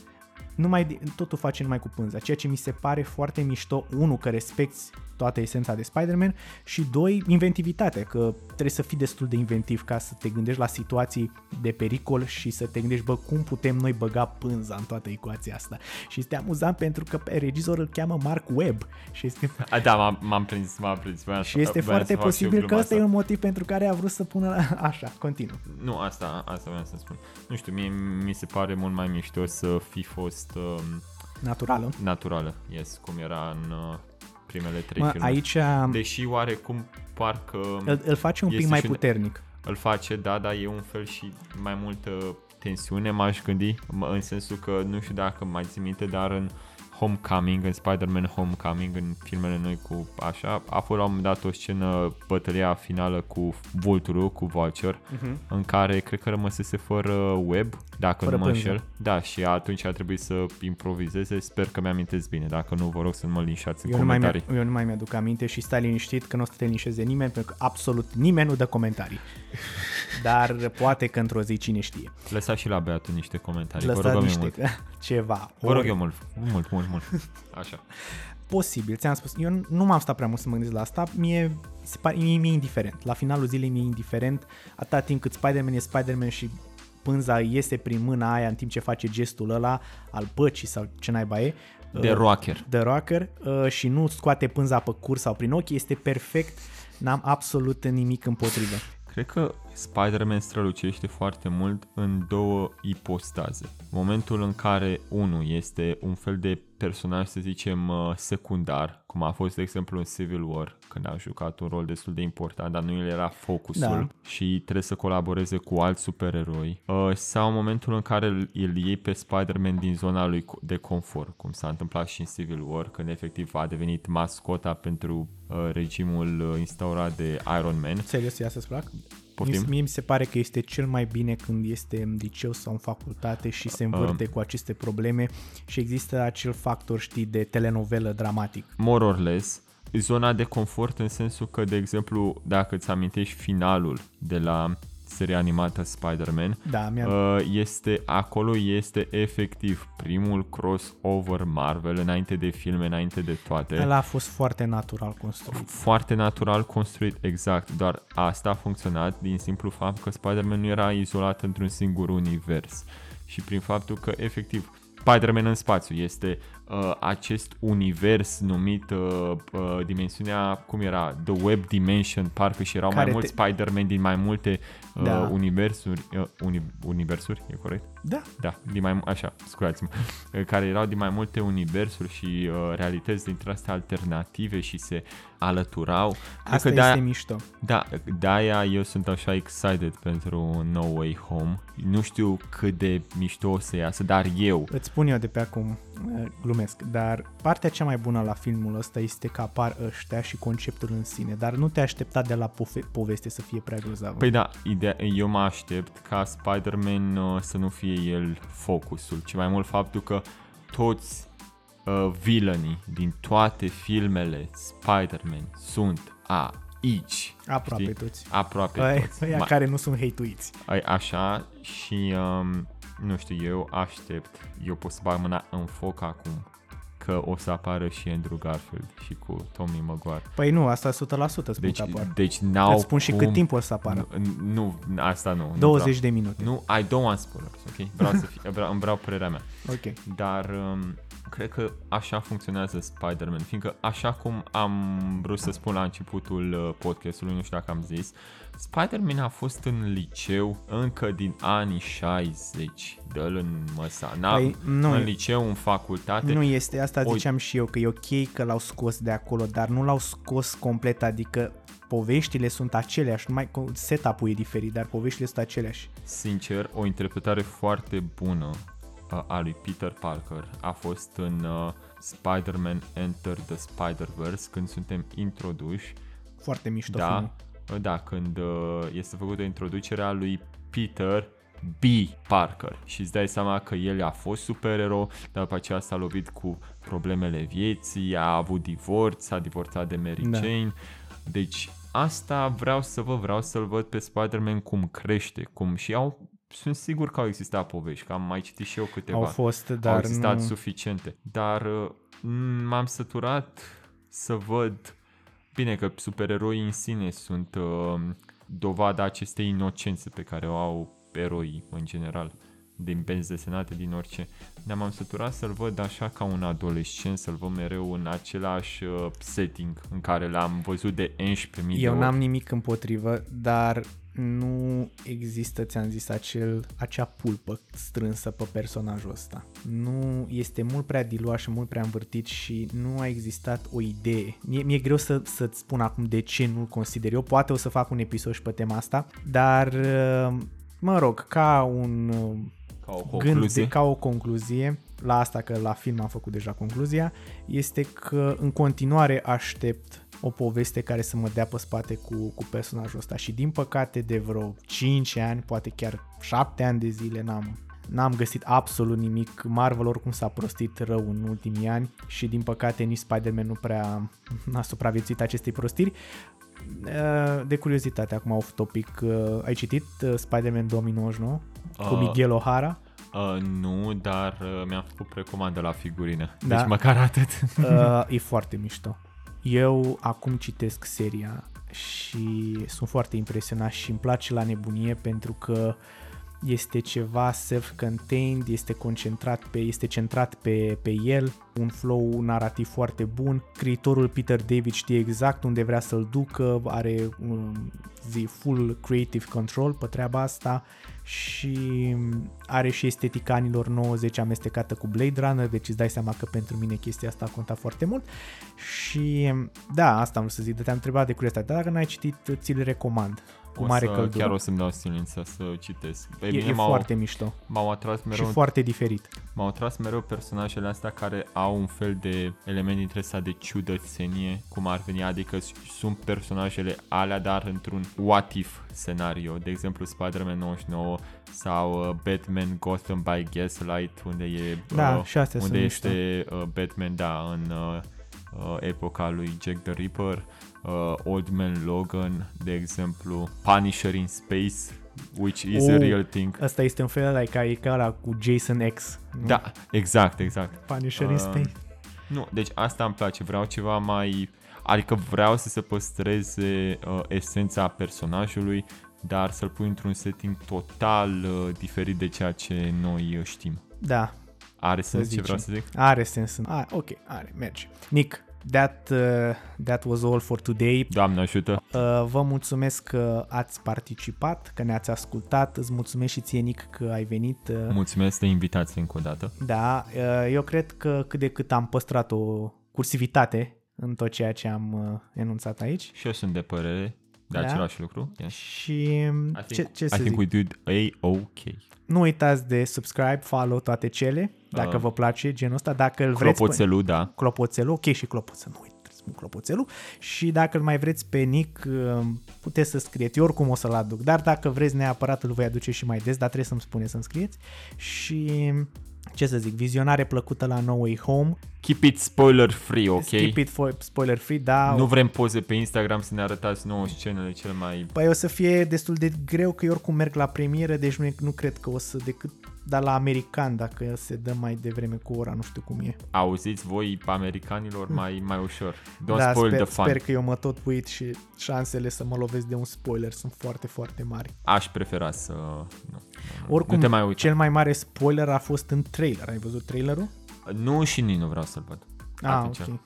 numai, totul face numai cu pânza, ceea ce mi se pare foarte mișto, unul, că respecti toată esența de Spider-Man și doi, inventivitate, că trebuie să fii destul de inventiv ca să te gândești la situații de pericol și să te gândești, bă, cum putem noi băga pânza în toată ecuația asta. Și este amuzant pentru că pe regizor îl cheamă Mark Webb și este, A, da, m-am, m-am prins, m-am prins. Voiam și să- este voiam foarte să fac și eu posibil că gluma ăsta e un motiv pentru care a vrut să pună la... Așa, continuu. Nu, asta, asta vreau să spun. Nu știu, mie mi se pare mult mai mișto să fi fost um, Naturală. naturală, yes, cum era în uh, primele trei Mă, filme. aici- Deși oarecum parcă... Îl- îl face un pic este mai și un- puternic. Îl face, da, dar e un fel și mai multă tensiune, m-aș gândi, m- în sensul că nu știu dacă mai ții minte, dar în Homecoming, în Spider-Man Homecoming, în filmele noi cu așa, a fost la un moment dat o scenă, bătălia finală cu Vulture, cu Vulture, Mhm. în care cred că rămăsese fără web, dacă Fără nu mă pânză. înșel. Da, și atunci a trebuit să improvizeze, sper că mi-amintesc bine, dacă nu vă rog să nu mă linșați în Eu nu, mai comentarii. mi- eu nu mai mi-aduc aminte și stai liniștit că nu o să te linișeze nimeni, pentru că absolut nimeni nu dă comentarii. Dar poate că într-o zi cine știe. Lăsați și la Beatu niște comentarii, vă Lăsați rugăm eu niște mult. ceva. Vă rog Ori- eu mult, mult, mult, mult. Așa. Posibil, ți-am spus. Eu nu m-am stat prea mult să mă gândesc la asta. Mie, se pare, mie mi-e indiferent. La finalul zilei mi-e indiferent atâta timp cât Spider-Man e Spider-Man și pânza iese prin mâna aia în timp ce face gestul ăla al păcii sau ce naiba e. De uh, rocker. De rocker uh, și nu scoate pânza pe cur sau prin ochi, este perfect. N-am absolut nimic împotrivă. Cred că Spider-Man strălucește foarte mult în două ipostaze. Momentul în care unul este un fel de personaj, să zicem, uh, secundar, cum a fost, de exemplu, în Civil War, când a jucat un rol destul de important, dar nu el era focusul Da. și trebuie să colaboreze cu alți supereroi, uh, sau în momentul în care îl- îl iei pe Spider-Man din zona lui co- de confort, cum s-a întâmplat și în Civil War, când efectiv a devenit mascota pentru uh, regimul uh, instaurat de Iron Man. Serios, ea să-ți plac? Poftim? Mie, mie mi se pare că este cel mai bine când este în liceu sau în facultate și se învârte Um. cu aceste probleme și există acel factor, știi, de telenovelă dramatic. more or less, zona de confort în sensul că, de exemplu, dacă îți amintești finalul de la seria animată Spider-Man, Da, mi-am- uh, este, acolo este efectiv primul crossover Marvel înainte de filme, înainte de toate. Ăla a fost foarte natural construit. Foarte natural construit, exact, doar asta a funcționat din simplu fapt că Spider-Man nu era izolat într-un singur univers și prin faptul că efectiv Spider-Man în spațiu este uh, acest univers numit uh, uh, dimensiunea, cum era, The Web Dimension, parcă și erau Care mai mulți te- Spider-Man din mai multe uh, Da. universuri, uh, uni, universuri, e corect? Da. Da, din mai, așa, scuzați-mă, care erau din mai multe universuri și uh, realități dintre astea alternative și se alăturau. Cred Asta de-aia- este mișto. Da, de-aia eu sunt așa excited pentru No Way Home. Nu știu cât de mișto o să iasă, dar eu Îți spun eu de pe acum, uh, glumesc, dar partea cea mai bună la filmul ăsta este că apar ăștia și conceptul în sine, dar nu te aștepta de la pofe- poveste să fie prea grozavă. Păi da, ideea, eu mă aștept ca Spider-Man uh, să nu fie el focusul, ci mai mult faptul că toți uh, villainii din toate filmele Spider-Man sunt aici. Aproape știi? toți. Aproape Aia- toți. aia Ma- care nu sunt hate-uiți. Ai așa și um, nu știu, eu aștept, eu pot să bag mâna în foc acum că o să apară și Andrew Garfield și cu Tommy Maguire. Păi nu, asta 100% spun Deci, că apar. deci n-au Îți spun și cum... cât timp o să apară. Nu, nu asta nu. nu 20 vreau. de minute. Nu, I don't want spoilers, ok? Vreau să fie, vreau, îmi vreau părerea mea. Ok. Dar um, cred că așa funcționează Spider-Man, fiindcă așa cum am vrut să spun la începutul uh, podcastului, nu știu dacă am zis, Spider-Man a fost în liceu încă din anii 60, dă-l în măsa. N-a, Păi, nu în e- liceu, în facultate. Nu este, asta O- ziceam și eu, că e ok că l-au scos de acolo, dar nu l-au scos complet, adică poveștile sunt aceleași, numai că setup-ul e diferit, dar poveștile sunt aceleași. Sincer, o interpretare foarte bună uh, a lui Peter Parker a fost în uh, Spider-Man Enter the Spider-Verse când suntem introduși. Foarte mișto Da, filmul. uh, da, când uh, este făcută introducerea lui Peter B. Parker și îți dai seama că el a fost superero, dar după aceea s-a lovit cu problemele vieții, a avut divorț, s-a divorțat de Mary Da. Jane. Deci asta vreau să vă vreau să-l văd pe Spider-Man cum crește, cum și au sunt sigur că au existat povești, că am mai citit și eu câteva. Au fost, dar Au existat nu- suficiente. Dar uh, m-am săturat să văd Bine că supereroii în sine sunt uh, dovada acestei inocențe pe care o au eroii în general, din benzi desenate, din orice. Dar m-am săturat să-l văd așa ca un adolescent, să-l văd mereu în același uh, setting în care l-am văzut de 11.000 de Eu ori. n-am nimic împotrivă, dar nu există, ți-am zis, acel, acea pulpă strânsă pe personajul ăsta. Nu este mult prea diluat și mult prea învârtit și nu a existat o idee. Mie, mi-e greu să, să-ți spun acum de ce nu-l consider eu. Poate o să fac un episod și pe tema asta, dar mă rog, ca un Ca o gând concluzie. de, ca o concluzie, la asta că la film am făcut deja concluzia, este că în continuare aștept o poveste care să mă dea pe spate cu, cu personajul ăsta și din păcate de vreo 5 ani, poate chiar 7 ani de zile n-am, n-am găsit absolut nimic. Marvel oricum s-a prostit rău în ultimii ani și din păcate nici Spider-Man nu prea a supraviețuit acestei prostiri. Uh, De curiozitate, acum off topic, uh, ai citit uh, Spider-Man 2099 cu Uh, Miguel O'Hara? Uh, nu, dar uh, mi-am făcut precomandă la figurină. Da. Deci măcar atât. Uh, e foarte mișto. Eu acum citesc seria și sunt foarte impresionat și îmi place la nebunie pentru că este ceva self-contained, este concentrat pe, este centrat pe, pe el, un flow narrativ foarte bun. Scriitorul Peter David știe exact unde vrea să-l ducă, are um, zi full creative control pe treaba asta și are și estetica anilor 90 amestecată cu Blade Runner, deci îți dai seama că pentru mine chestia asta a contat foarte mult și da, asta am vrut să zic, te-am întrebat de curiozitate, dacă n-ai citit, ți-l recomand cu O mare să, căldură. Chiar o să-mi dau silință să citesc. Pe E- mine e m-au- foarte mișto. M-au atras mereu... Și foarte diferit. M-au atras mereu personajele astea care au un fel de element dintre ăsta de ciudățenie, cum ar veni, adică s- sunt personajele alea, dar într-un what if scenario. De exemplu, Spider-Man 99 sau uh, Batman Gotham by Gaslight, unde e Da, uh, și astea unde sunt este uh, Batman, da, în uh, uh, epoca lui Jack the Ripper, uh, Old Man Logan, de exemplu, Punisher in Space, which is a Oh, real thing. Asta este un fel like, ca, e ca ăla cu Jason X. nu? Da, exact, exact. Punisher in Space. Nu, deci asta îmi place. Vreau ceva mai... Adică vreau să se păstreze uh, esența personajului, dar să-l pui într-un setting total uh, diferit de ceea ce noi uh, știm. Da. Are să sens ce zicem. vreau să zic? Are sens. Ah, ok, are, merge. Nick, that, uh, that was all for today. Doamne ajută! Uh, vă mulțumesc că ați participat, că ne-ați ascultat. Îți mulțumesc și ție, Nick, că ai venit. Uh, Mulțumesc de invitație încă o dată. Da, uh, eu cred că cât de cât am păstrat o cursivitate în tot ceea ce am uh, enunțat aici. Și eu sunt de părere de Da. același lucru. Yes. Și I ce, think, ce I să think zic? we did A-OK. Nu uitați de subscribe, follow toate cele, dacă Uh, vă place genul ăsta. Dacă îl vreți... Clopoțelul, da. Clopoțelul, ok, și clopoțel, nu uitați, spun clopoțelul. Și dacă îl mai vreți pe Nick, uh, puteți să scrieți. Eu oricum o să-l aduc, dar dacă vreți neapărat îl voi aduce și mai des, dar trebuie să-mi spuneți să-mi scrieți. Și ce să zic, vizionare plăcută la No Way Home. Keep it spoiler free, ok? Keep it for spoiler free, da. Nu vrem poze pe Instagram să ne arătați nouă scenele cele mai... Păi o să fie destul de greu că eu oricum merg la premieră, deci nu, nu cred că o să decât dar la american, dacă se dă mai devreme cu ora, nu știu cum e. Auziți voi americanilor mai, mai ușor. Don't da, spoil sper, the fun. sper că eu mă tot uit și șansele să mă lovesc de un spoiler sunt foarte, foarte mari. Aș prefera să... Nu, nu, nu. Oricum, nu te mai uita. cel mai mare spoiler a fost în trailer. Ai văzut trailerul? Nu și nici nu vreau să-l văd. Ah, Atunci. ok.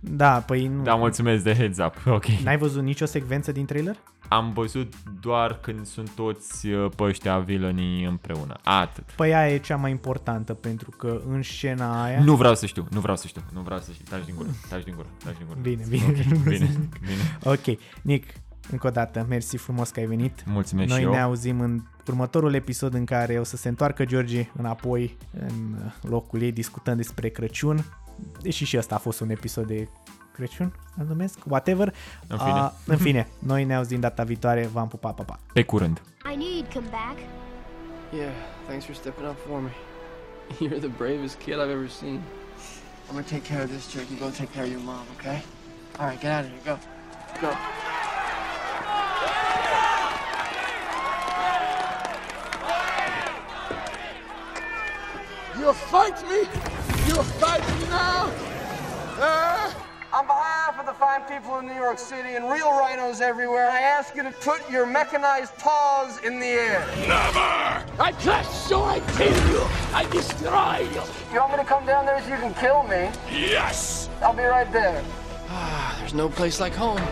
Da, păi nu. Da, mulțumesc de heads up. Ok. N-ai văzut nicio secvență din trailer? Am văzut doar când sunt toți uh, pe ăștia villainii împreună. Atât. Păi aia e cea mai importantă, pentru că în scena aia... Nu vreau să știu, nu vreau să știu, nu vreau să știu. Taci din gură, taci din gură, taci din gură. Bine, bine. Ok, bine, bine. ok, Nick, încă o dată, mersi frumos că ai venit. Mulțumesc Noi și eu. ne auzim în următorul episod în care o să se întoarcă George înapoi în locul ei discutând despre Crăciun. Deși și ăsta a fost un episod de Crăciun, să numesc, whatever. În fine. Uh, în fine, noi ne auzim data viitoare, v-am pupat, pa, pa. Pe curând. I knew you'd come back. Yeah, thanks for stepping up for me. You're the bravest kid I've ever seen. I'm gonna take care of this jerk. You go take care of your mom, okay? All right, get out of here. Go. Go. You'll fight me? You'll fight me now? Uh, On behalf of the fine people of New York City and real rhinos everywhere, I ask you to put your mechanized paws in the air. never! I crush so I kill you! I destroy you! You want me to come down there so you can kill me? Yes! I'll be right there. Ah, there's no place like home.